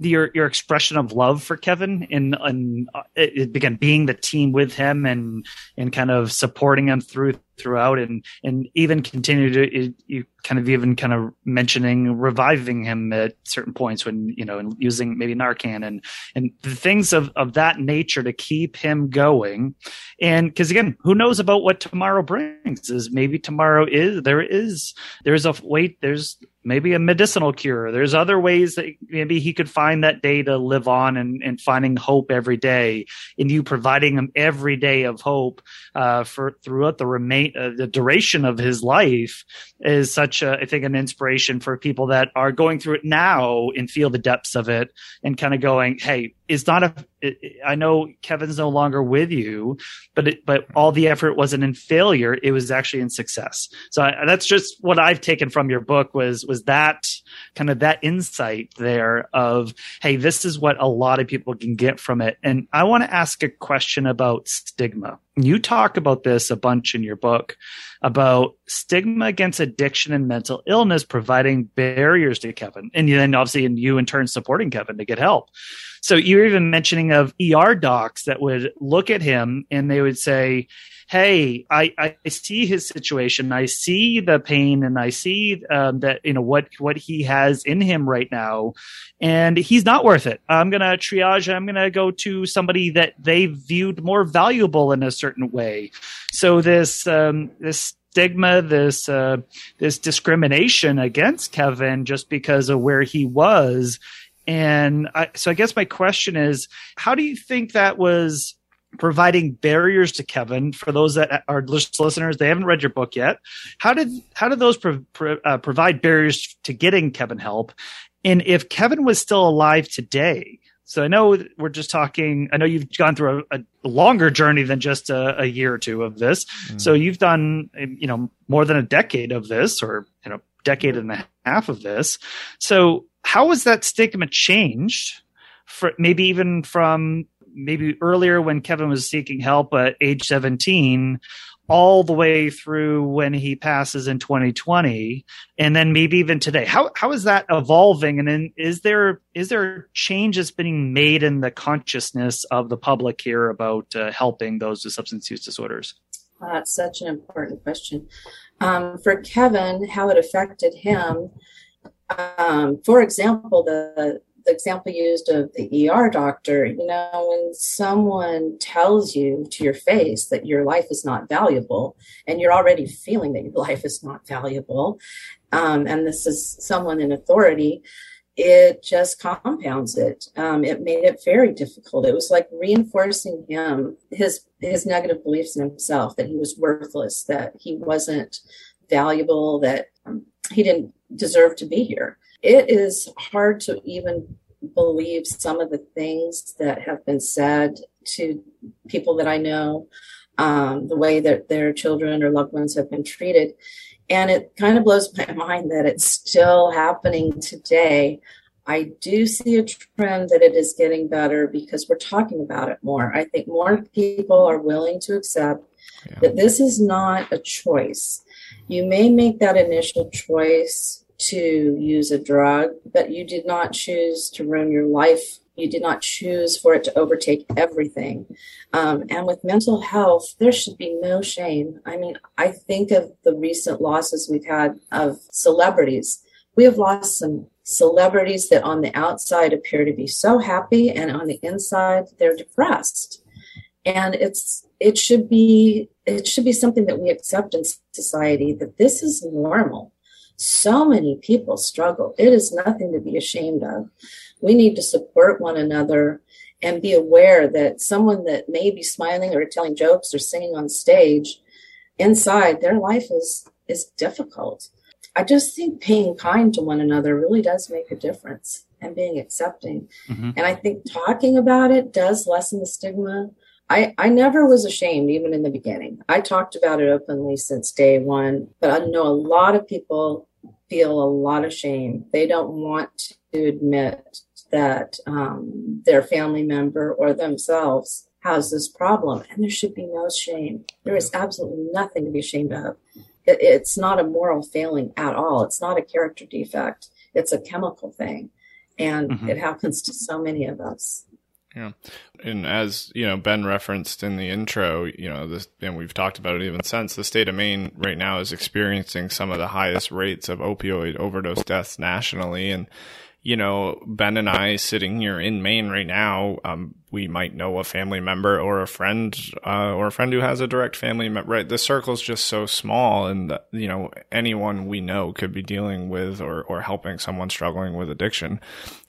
S1: your your expression of love for Keven and and uh, it, again being the team with him and and kind of supporting him through throughout and and even continue to you kind of even kind of mentioning reviving him at certain points when you know and using maybe narcan and and things of of that nature to keep him going. And because again who knows about what tomorrow brings is maybe tomorrow is there is there's a wait there's maybe a medicinal cure. There's other ways that maybe he could find that day to live on and and finding hope every day. And you providing him every day of hope uh, for throughout the uh, the duration of his life is such a, I think, an inspiration for people that are going through it now and feel the depths of it and kind of going, Hey, it's not a, it, I know Keven's no longer with you, but it, but all the effort wasn't in failure. It was actually in success. So I, that's just what I've taken from your book was, was that kind of that insight there of, Hey, this is what a lot of people can get from it. And I want to ask a question about stigma. You talk about this a bunch in your book about stigma against addiction and mental illness providing barriers to Keven. And then obviously, and you in turn supporting Keven to get help. So you're even mentioning of ER docs that would look at him and they would say, hey, I, I see his situation, I see the pain, and I see um, that you know what what he has in him right now, and he's not worth it. I'm gonna triage. I'm gonna go to somebody that they viewed more valuable in a certain way. So this um, this stigma, this uh, this discrimination against Keven just because of where he was. And I, so I guess my question is, how do you think that was providing barriers to Keven for those that are listeners? They haven't read your book yet. How did how did those pro, pro, uh, provide barriers to getting Keven help? And if Keven was still alive today, so I know we're just talking. I know you've gone through a, a longer journey than just a, a, year or two of this. Mm. So you've done, you know, more than a decade of this, or you know, decade and a half of this. So how has that stigma changed? For maybe even from maybe earlier when Keven was seeking help at age seventeen, all the way through when he passes in 2020 and then maybe even today. How how is that evolving? And then is there is there changes being made in the consciousness of the public here about uh, helping those with substance use disorders?
S3: That's such an important question. Um, for keven how it affected him um, for example the the example used of the ER doctor, you know, when someone tells you to your face that your life is not valuable and you're already feeling that your life is not valuable, um, and this is someone in authority, it just compounds it. Um, it made it very difficult. It was like reinforcing him his his negative beliefs in himself that he was worthless, that he wasn't valuable, that um, he didn't deserve to be here it is hard to even believe some of the things that have been said to people that I know, um, the way that their children or loved ones have been treated. And it kind of blows my mind that it's still happening today. I do see a trend that it is getting better because we're talking about it more. I think more people are willing to accept yeah. that this is not a choice. You may make that initial choice to use a drug, but you did not choose to ruin your life. You did not choose for it to overtake everything. Um, and with mental health, there should be no shame. I mean, I think of the recent losses we've had of celebrities. We have lost some celebrities that on the outside appear to be so happy, and on the inside, they're depressed. And it's it should be it should be something that we accept in society that this is normal so many people struggle. It is nothing to be ashamed of. We need to support one another and be aware that someone that may be smiling or telling jokes or singing on stage, inside their life is is difficult. I just think being kind to one another really does make a difference and being accepting. Mm-hmm. And I think talking about it does lessen the stigma. I, I never was ashamed, even in the beginning. I talked about it openly since day one, but I know a lot of people feel a lot of shame. They don't want to admit that um, their family member or themselves has this problem, and there should be no shame. There is absolutely nothing to be ashamed of. It, it's not a moral failing at all. It's not a character defect. It's a chemical thing, and mm-hmm. it happens to so many of us.
S2: Yeah. And as, you know, Ben referenced in the intro, you know, this, and we've talked about it even since, the state of Maine right now is experiencing some of the highest rates of opioid overdose deaths nationally. And, you know, Ben and I sitting here in Maine right now, um, we might know a family member or a friend, uh, or a friend who has a direct family member, right? The circle's just so small and, you know, anyone we know could be dealing with or, or helping someone struggling with addiction.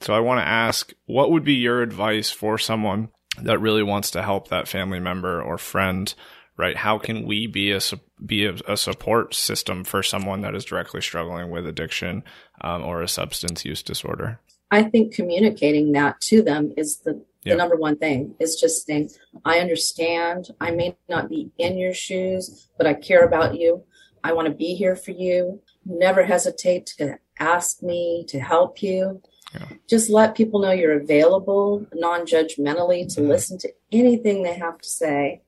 S2: So I want to ask, what would be your advice for someone that really wants to help that family member or friend right? How can we be a be a, a, support system for someone that is directly struggling with addiction um, or a substance use disorder?
S3: I think communicating that to them is the, the number one thing. Is just saying, I understand. I may not be in your shoes, but I care about you. I want to be here for you. Never hesitate to ask me to help you. Yeah. Just let people know you're available non judgmentally to mm-hmm. listen to anything they have to say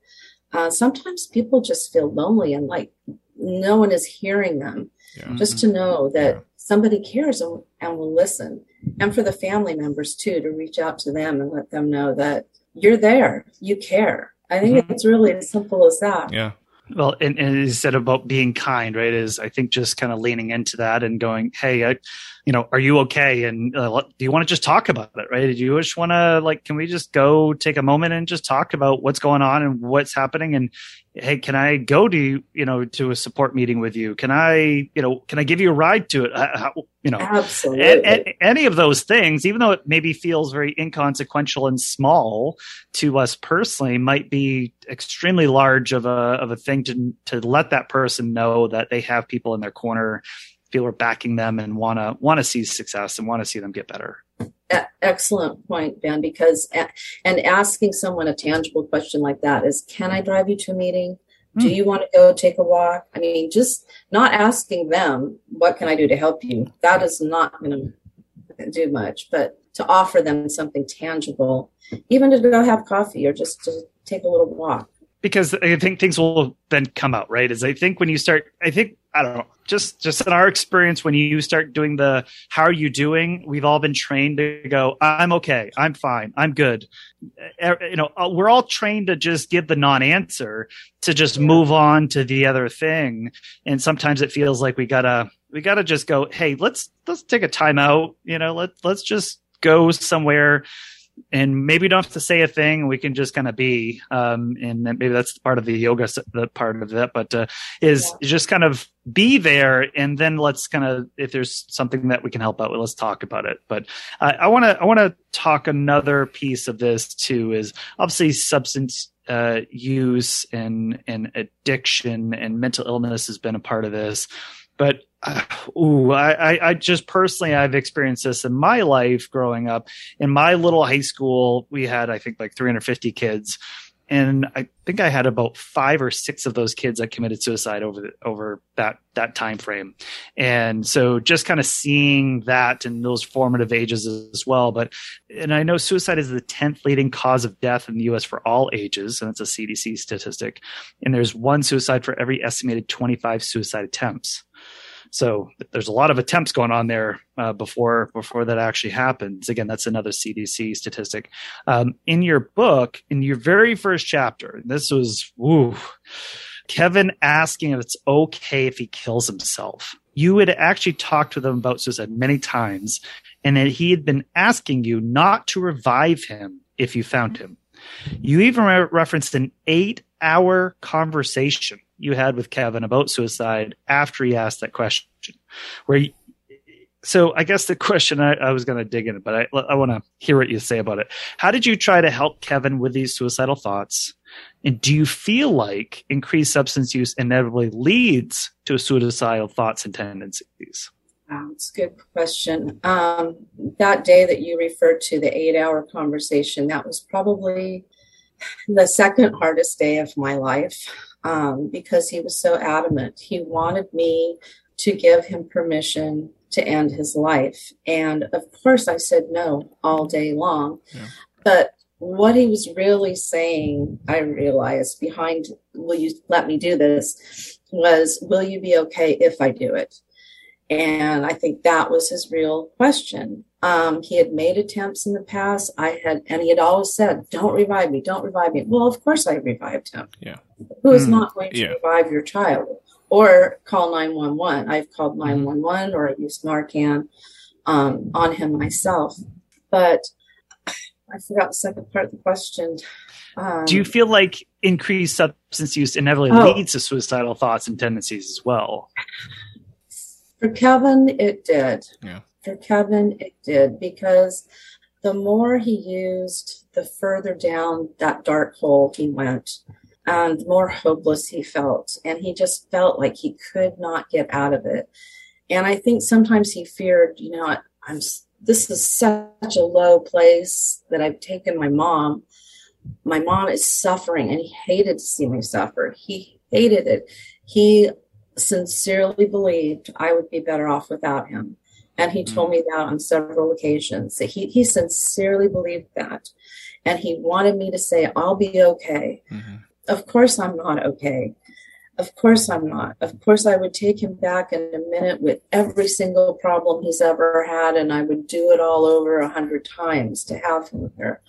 S3: uh, sometimes people just feel lonely and like no one is hearing them. Yeah. Just to know that yeah. somebody cares and, and will listen. And for the family members too, to reach out to them and let them know that you're there, you care. I think mm-hmm. it's really as simple as that.
S2: Yeah.
S1: Well, and, and you said about being kind, right? Is I think just kind of leaning into that and going, hey, I, you know, are you okay? And uh, do you want to just talk about it, right? Do you just want to like, can we just go take a moment and just talk about what's going on and what's happening? And hey, can I go to you know to a support meeting with you? Can I you know can I give you a ride to it? How, you know,
S3: absolutely.
S1: A, a, any of those things, even though it maybe feels very inconsequential and small to us personally, might be extremely large of a of a thing to to let that person know that they have people in their corner feel we're backing them and want to want to see success and want to see them get better.
S3: Excellent point ben because and asking someone a tangible question like that is can i drive you to a meeting? Do hmm. you want to go take a walk? I mean just not asking them what can i do to help you? That is not going to do much but to offer them something tangible even to go have coffee or just to take a little walk.
S1: Because I think things will then come out, right? Is I think when you start, I think I don't know, just just in our experience, when you start doing the "How are you doing?" We've all been trained to go, "I'm okay, I'm fine, I'm good." You know, uh, we're all trained to just give the non-answer to just move on to the other thing, and sometimes it feels like we gotta we gotta just go, "Hey, let's let's take a time out." You know, let let's just go somewhere and maybe don't have to say a thing. We can just kind of be, um, and maybe that's part of the yoga, the part of it, but, uh, is yeah. just kind of be there. And then let's kind of, if there's something that we can help out with, let's talk about it. But uh, I want to, I want to talk another piece of this too, is obviously substance uh, use and and addiction and mental illness has been a part of this. But uh, ooh, I, I just personally I've experienced this in my life growing up. In my little high school, we had I think like 350 kids, and I think I had about five or six of those kids that committed suicide over the, over that that time frame. And so just kind of seeing that in those formative ages as well. But and I know suicide is the 10th leading cause of death in the US for all ages, and it's a CDC statistic. And there's one suicide for every estimated 25 suicide attempts. So there's a lot of attempts going on there uh, before before that actually happens. Again, that's another CDC statistic. Um, in your book, in your very first chapter, this was Keven asking if it's okay if he kills himself. You had actually talked with him about suicide many times, and that he had been asking you not to revive him if you found him. You even re- referenced an eight hour conversation you had with Keven about suicide after he asked that question. Where, so I guess the question I, I was going to dig in, but I, I want to hear what you say about it. How did you try to help Keven with these suicidal thoughts? And do you feel like increased substance use inevitably leads to suicidal thoughts and tendencies?
S3: Wow, it's a good question. Um, that day that you referred to, the eight hour conversation, that was probably the second hardest day of my life um, because he was so adamant. He wanted me to give him permission to end his life. And of course, I said no all day long. Yeah. But what he was really saying, I realized behind, will you let me do this, was, will you be okay if I do it? And I think that was his real question. Um, he had made attempts in the past. I had, and he had always said, "Don't revive me, don't revive me." Well, of course I revived him.
S2: Yeah.
S3: Who is mm, not going to yeah. revive your child or call nine one one? I've called mm-hmm. nine one one or I used Narcan um, on him myself, but I forgot the second part of the question.
S1: Um, Do you feel like increased substance use inevitably oh, leads to suicidal thoughts and tendencies as well?
S3: For Keven, it did.
S2: Yeah
S3: for Keven, it did because the more he used, the further down that dark hole he went and the more hopeless he felt. And he just felt like he could not get out of it. And I think sometimes he feared, you know, I'm, this is such a low place that I've taken my mom. My mom is suffering and he hated to see me suffer. He hated it. He sincerely believed I would be better off without him. And he told mm-hmm. me that on several occasions. That he, he sincerely believed that. And he wanted me to say, I'll be okay. Mm-hmm. Of course, I'm not okay. Of course, I'm not. Of course, I would take him back in a minute with every single problem he's ever had, and I would do it all over a hundred times to have him there.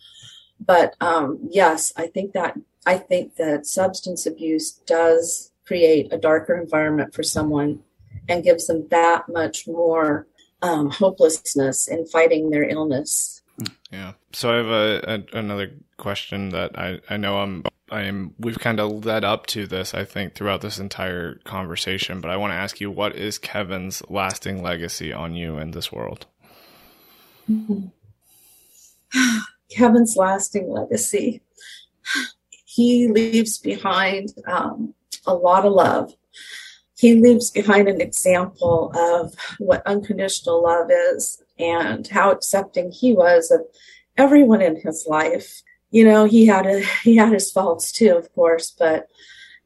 S3: But um, yes, I think that I think that substance abuse does create a darker environment for someone and gives them that much more um, hopelessness in fighting their illness.
S2: Yeah. So I have a, a another question that I, I know I'm I am we've kind of led up to this I think throughout this entire conversation, but I want to ask you what is Keven's lasting legacy on you in this world?
S3: Keven's lasting legacy. He leaves behind um, a lot of love. He leaves behind an example of what unconditional love is and how accepting he was of everyone in his life. You know, he had a he had his faults too, of course, but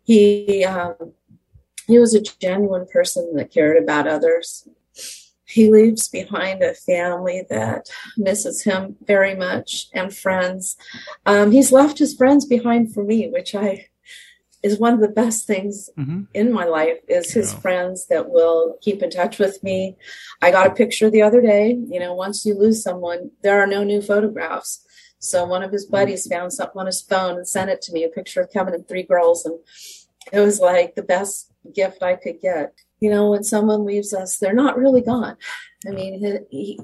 S3: he um, he was a genuine person that cared about others he leaves behind a family that misses him very much and friends. Um, he's left his friends behind for me, which I is one of the best things mm-hmm. in my life is his yeah. friends that will keep in touch with me. I got a picture the other day. You know, once you lose someone, there are no new photographs. So one of his buddies found something on his phone and sent it to me, a picture of Keven and three girls. And it was like the best gift I could get you know, when someone leaves us, they're not really gone. I mean, he, he,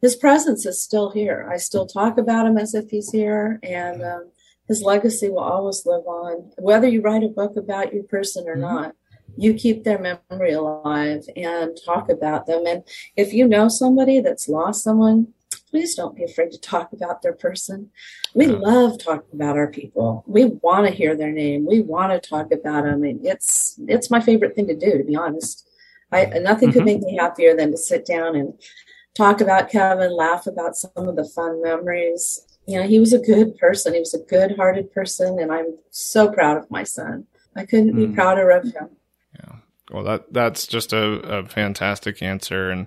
S3: his presence is still here. I still talk about him as if he's here, and um, his legacy will always live on. Whether you write a book about your person or mm-hmm. not, you keep their memory alive and talk about them. And if you know somebody that's lost someone, please don't be afraid to talk about their person. We love talking about our people. We want to hear their name. We want to talk about them. And it's it's my favorite thing to do, to be honest. I nothing mm-hmm. could make me happier than to sit down and talk about Keven, laugh about some of the fun memories. You know, he was a good person. He was a good-hearted person, and I'm so proud of my son. I couldn't mm. be prouder of him.
S2: Yeah. Well, that that's just a, a fantastic answer, and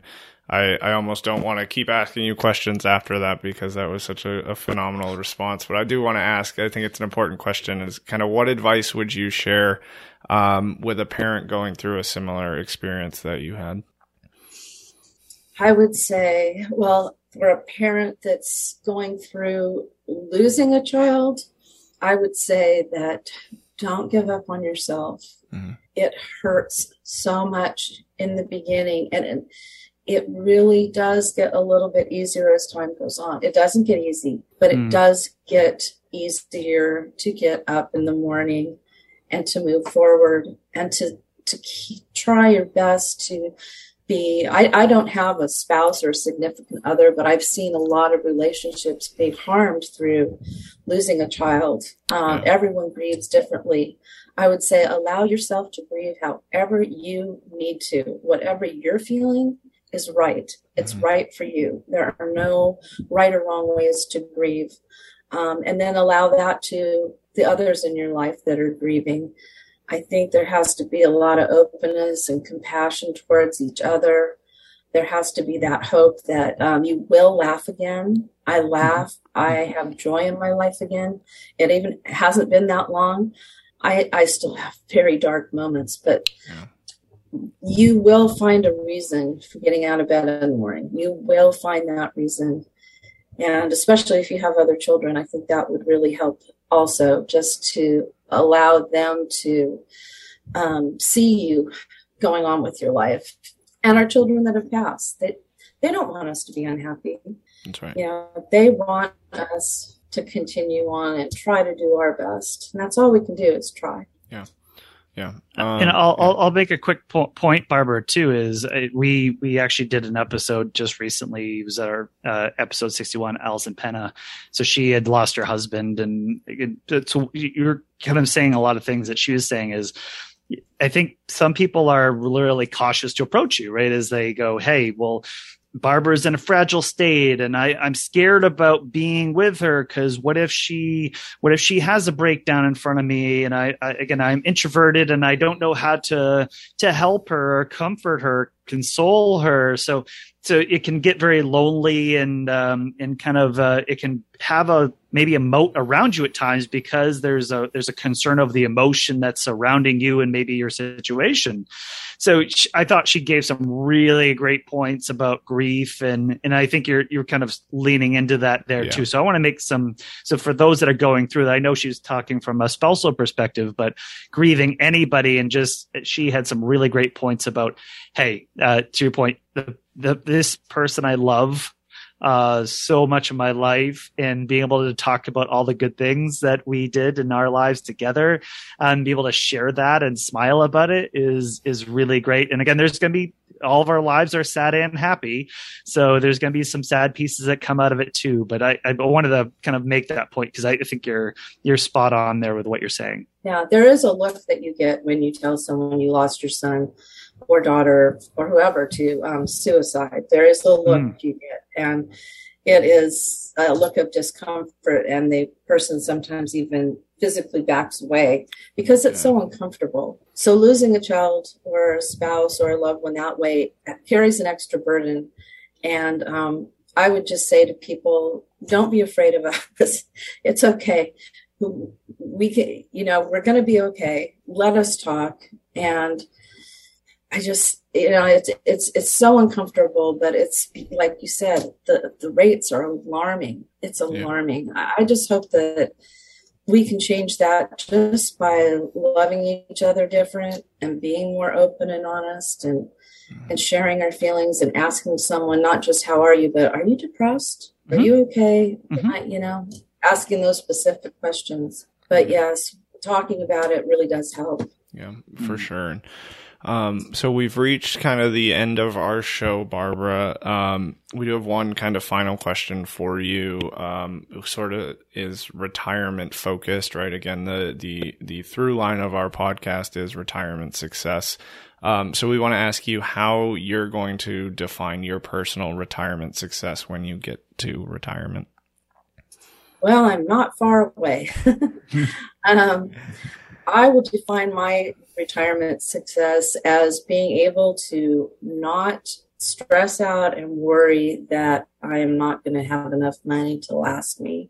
S2: I, I almost don't want to keep asking you questions after that because that was such a, a phenomenal response. But I do want to ask, I think it's an important question is kind of what advice would you share um, with a parent going through a similar experience that you had?
S3: I would say, well, for a parent that's going through losing a child, I would say that don't give up on yourself. Mm-hmm. It hurts so much in the beginning. And, it really does get a little bit easier as time goes on. It doesn't get easy, but it mm. does get easier to get up in the morning and to move forward and to to keep, try your best to be I, I don't have a spouse or a significant other but i've seen a lot of relationships be harmed through losing a child um, everyone grieves differently i would say allow yourself to grieve however you need to whatever you're feeling is right. It's mm-hmm. right for you. There are no right or wrong ways to grieve. Um, and then allow that to the others in your life that are grieving. I think there has to be a lot of openness and compassion towards each other. There has to be that hope that um, you will laugh again. I mm-hmm. laugh. I have joy in my life again. It even hasn't been that long. I, I still have very dark moments, but yeah you will find a reason for getting out of bed in the morning. You will find that reason. And especially if you have other children, I think that would really help also just to allow them to um, see you going on with your life. And our children that have passed, they, they don't want us to be unhappy.
S2: That's right.
S3: You know, they want us to continue on and try to do our best. And that's all we can do is try.
S2: Yeah. Yeah,
S1: um, and I'll, yeah. I'll, I'll make a quick po- point, Barbara. Too is uh, we we actually did an episode just recently. It was our uh, episode sixty one. Alison Penna, so she had lost her husband, and it, so you're kind of saying a lot of things that she was saying is. I think some people are really cautious to approach you, right? As they go, "Hey, well, Barbara's in a fragile state and I, I'm scared about being with her because what if she what if she has a breakdown in front of me? And I, I, again I'm introverted and I don't know how to to help her or comfort her console her. So so it can get very lonely and um and kind of uh, it can have a maybe a moat around you at times because there's a there's a concern of the emotion that's surrounding you and maybe your situation so she, I thought she gave some really great points about grief, and and I think you're you're kind of leaning into that there yeah. too. So I want to make some. So for those that are going through that, I know she's talking from a spousal perspective, but grieving anybody, and just she had some really great points about, hey, uh, to your point, the, the this person I love uh, so much of my life and being able to talk about all the good things that we did in our lives together and be able to share that and smile about it is is really great. And again, there's going to be all of our lives are sad and happy, so there's going to be some sad pieces that come out of it too. But I, I wanted to kind of make that point because I think you're you're spot on there with what you're saying.
S3: Yeah, there is a look that you get when you tell someone you lost your son or daughter or whoever to um, suicide. There is a look mm. you get, and it is a look of discomfort, and the person sometimes even physically backs away because it's so uncomfortable. So losing a child or a spouse or a loved one that way carries an extra burden, and um, I would just say to people, don't be afraid of us. It's okay. We can, you know, we're going to be okay. Let us talk and I just you know it's it's it's so uncomfortable, but it's like you said, the the rates are alarming. It's alarming. Yeah. I just hope that we can change that just by loving each other different and being more open and honest and mm-hmm. and sharing our feelings and asking someone not just how are you but are you depressed are mm-hmm. you okay mm-hmm. I, you know asking those specific questions but yes talking about it really does help
S2: yeah for mm-hmm. sure um, so we've reached kind of the end of our show, Barbara. Um, we do have one kind of final question for you. Um, sort of is retirement focused, right? Again, the the the through line of our podcast is retirement success. Um, so we want to ask you how you're going to define your personal retirement success when you get to retirement.
S3: Well, I'm not far away. um, I will define my retirement success as being able to not stress out and worry that I am not going to have enough money to last me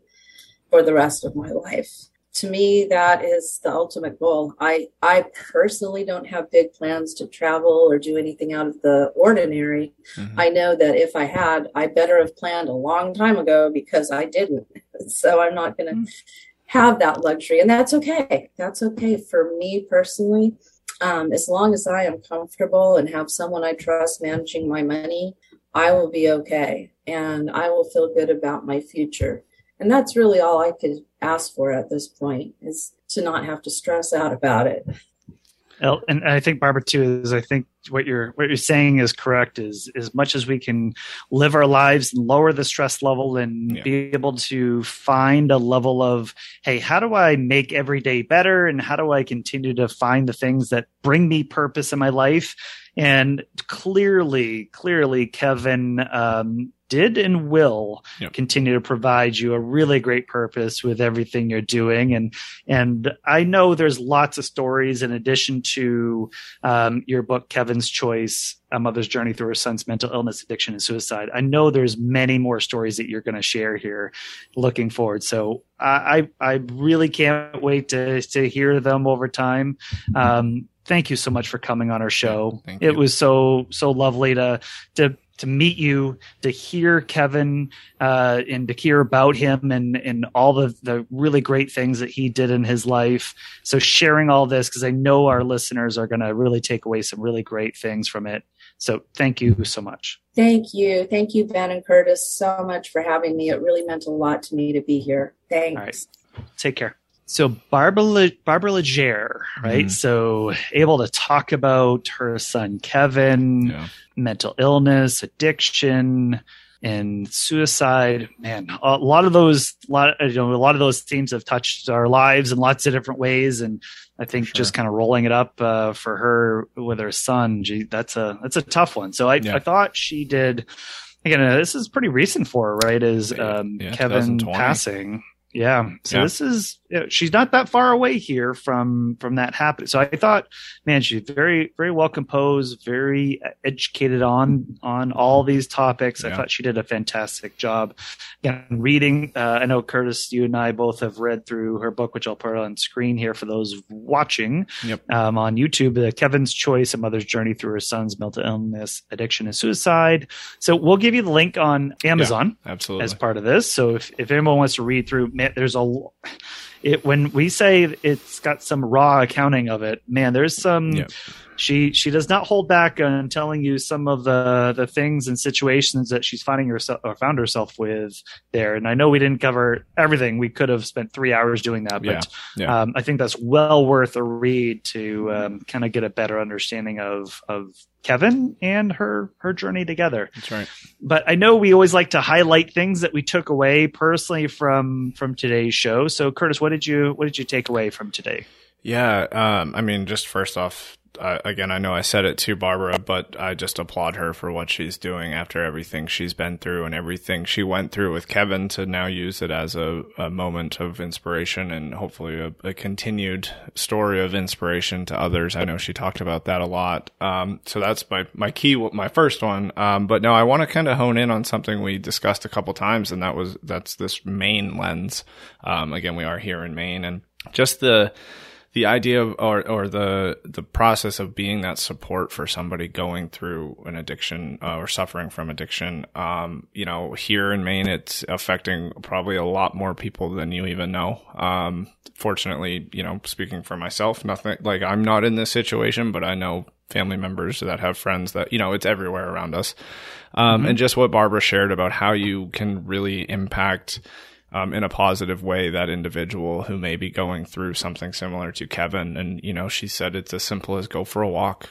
S3: for the rest of my life. To me, that is the ultimate goal. I, I personally don't have big plans to travel or do anything out of the ordinary. Mm-hmm. I know that if I had, I better have planned a long time ago because I didn't. So I'm not going to mm-hmm have that luxury and that's okay. That's okay for me personally. Um, as long as i am comfortable and have someone i trust managing my money i will be okay and i will feel good about my future. And that's really all i could ask for at this point is to not have to stress out about it
S1: and I think Barbara too is I think what you're what you're saying is correct is as much as we can live our lives and lower the stress level and yeah. be able to find a level of hey how do I make every day better and how do I continue to find the things that bring me purpose in my life and clearly clearly Keven um, did and will yep. continue to provide you a really great purpose with everything you're doing. And and I know there's lots of stories in addition to um, your book, Keven's Choice, A Mother's Journey Through Her Son's Mental Illness, Addiction, and Suicide. I know there's many more stories that you're going to share here. Looking forward. So I I really can't wait to to hear them over time. Um, thank you so much for coming on our show. it was so so lovely to to to meet you, to hear Keven, uh, and to hear about him and, and all the, the really great things that he did in his life. So sharing all this, because I know our listeners are going to really take away some really great things from it. So thank you so much.
S3: Thank you. Thank you, Ben and Curtis, so much for having me. It really meant a lot to me to be here. Thanks. All right.
S1: Take care so Barbara Le, Barbara Legere, right? Mm. So able to talk about her son Keven, yeah. mental illness, addiction, and suicide. Man, a lot of those, lot you know, a lot of those themes have touched our lives in lots of different ways, and I think sure. just kind of rolling it up uh, for her with her son, gee, that's a that's a tough one. So I, yeah. I thought she did. Again, uh, this is pretty recent for her, right? Is um, yeah, Keven passing? Yeah. So yeah. this is you know, she's not that far away here from from that happening. So I thought, man, she's very very well composed, very educated on on all these topics. Yeah. I thought she did a fantastic job. Again, reading, uh, I know Curtis, you and I both have read through her book, which I'll put on screen here for those watching yep. um, on YouTube. Uh, Keven's Choice: A Mother's Journey Through Her Son's Mental Illness, Addiction, and Suicide. So we'll give you the link on Amazon,
S2: yeah, absolutely,
S1: as part of this. So if if anyone wants to read through, man, there's a it when we say it's got some raw accounting of it, man, there's some. Yeah. She she does not hold back on telling you some of the the things and situations that she's finding herself or found herself with there. And I know we didn't cover everything. We could have spent three hours doing that, but yeah. Yeah. Um, I think that's well worth a read to um, kind of get a better understanding of of Keven and her her journey together.
S2: That's right.
S1: But I know we always like to highlight things that we took away personally from from today's show. So Curtis, what did you what did you take away from today?
S2: Yeah, um, I mean, just first off, uh, again, I know I said it to Barbara, but I just applaud her for what she's doing after everything she's been through and everything she went through with Keven to now use it as a, a moment of inspiration and hopefully a, a, continued story of inspiration to others. I know she talked about that a lot. Um, so that's my, my key, my first one. Um, but no, I want to kind of hone in on something we discussed a couple times, and that was, that's this Maine lens. Um, again, we are here in Maine and just the, the idea of or or the the process of being that support for somebody going through an addiction uh, or suffering from addiction um, you know here in Maine it's affecting probably a lot more people than you even know um, fortunately you know speaking for myself nothing like I'm not in this situation but I know family members that have friends that you know it's everywhere around us um, mm-hmm. and just what Barbara shared about how you can really impact um, in a positive way that individual who may be going through something similar to Keven. And, you know, she said it's as simple as go for a walk,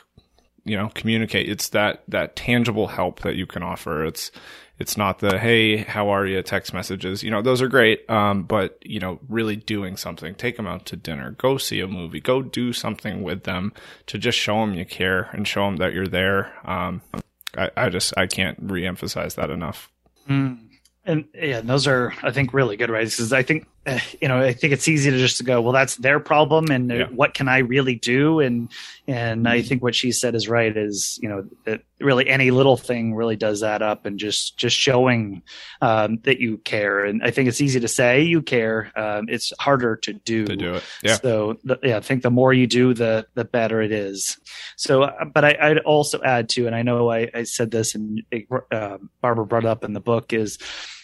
S2: you know, communicate. It's that, that tangible help that you can offer. It's, it's not the, Hey, how are you? Text messages, you know, those are great. Um, but, you know, really doing something, take them out to dinner, go see a movie, go do something with them to just show them you care and show them that you're there. Um, I, I just, I can't reemphasize that enough.
S1: Mm. And yeah, those are I think really good, right? Because I think uh, you know I think it's easy to just go, well, that's their problem, and yeah. what can I really do? And and I think what she said is right. Is you know that really any little thing really does add up, and just just showing um, that you care. And I think it's easy to say you care. Um, it's harder to do.
S2: To do it, yeah.
S1: So the, yeah, I think the more you do, the the better it is. So, uh, but I, would also add to, and I know I, I said this, and uh, Barbara brought up in the book is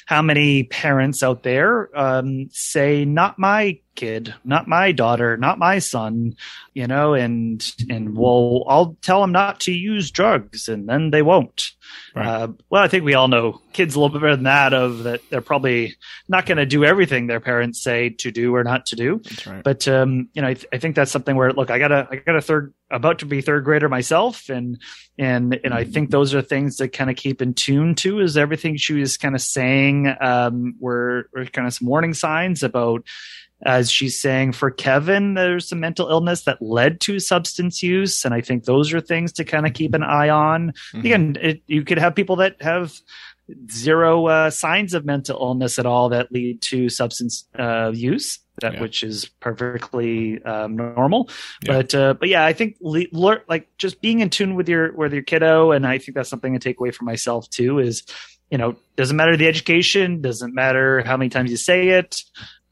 S1: how many parents out there um, say, "Not my kid, not my daughter, not my son," you know, and and well, I'll tell them not to use drugs, and then they won't. Right. Uh, well, I think we all know kids a little bit better than that. Of that, they're probably not going to do everything their parents say to do or not to do.
S2: Right.
S1: But um, you know, I, th- I, think that's something where look, I got a I got a third about to be third grader myself, and and and I think those are things to kind of keep in tune to. Is everything she was kind of saying um, were, were kind of some warning signs about as she's saying for Keven, there's some mental illness that led to substance use, and I think those are things to kind of keep an eye on. Mm-hmm. Again, it, you could have people that have zero uh, signs of mental illness at all that lead to substance uh, use, that yeah. which is perfectly um, normal. Yeah. But uh, but yeah, I think le- le- like just being in tune with your with your kiddo, and I think that's something to take away for myself too. Is you know doesn't matter the education, doesn't matter how many times you say it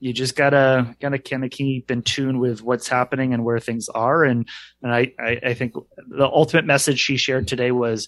S1: you just gotta gotta kind of keep in tune with what's happening and where things are and and I, I, I think the ultimate message she shared today was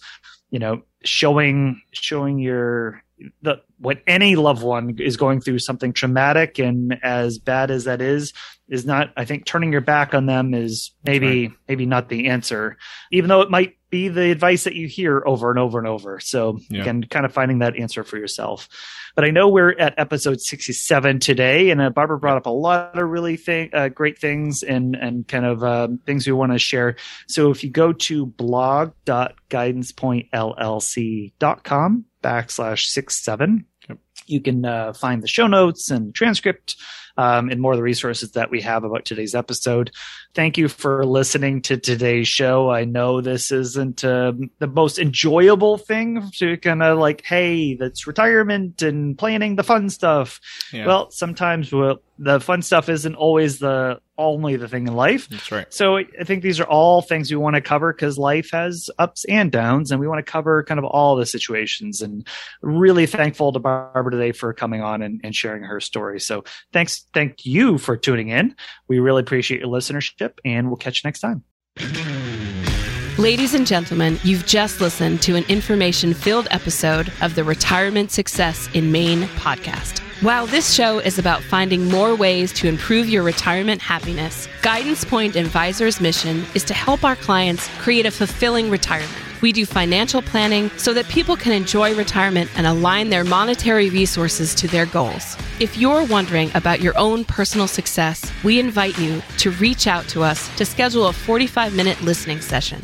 S1: you know showing showing your the when any loved one is going through something traumatic and as bad as that is is not i think turning your back on them is maybe right. maybe not the answer even though it might be the advice that you hear over and over and over so yeah. again kind of finding that answer for yourself but I know we're at episode 67 today, and uh, Barbara brought up a lot of really thing, uh, great things and and kind of um, things we want to share. So if you go to blog.guidancepointllc.com backslash six seven, yep. you can uh, find the show notes and transcript um, and more of the resources that we have about today's episode. Thank you for listening to today's show. I know this isn't uh, the most enjoyable thing to kind of like, hey, that's retirement and planning the fun stuff. Yeah. Well, sometimes we'll, the fun stuff isn't always the only the thing in life.
S2: That's right.
S1: So I think these are all things we want to cover because life has ups and downs, and we want to cover kind of all the situations. And really thankful to Barbara today for coming on and, and sharing her story. So thanks, thank you for tuning in. We really appreciate your listenership, and we'll catch you next time.
S4: Ladies and gentlemen, you've just listened to an information filled episode of the Retirement Success in Maine podcast. While this show is about finding more ways to improve your retirement happiness, Guidance Point Advisors' mission is to help our clients create a fulfilling retirement. We do financial planning so that people can enjoy retirement and align their monetary resources to their goals. If you're wondering about your own personal success, we invite you to reach out to us to schedule a 45 minute listening session.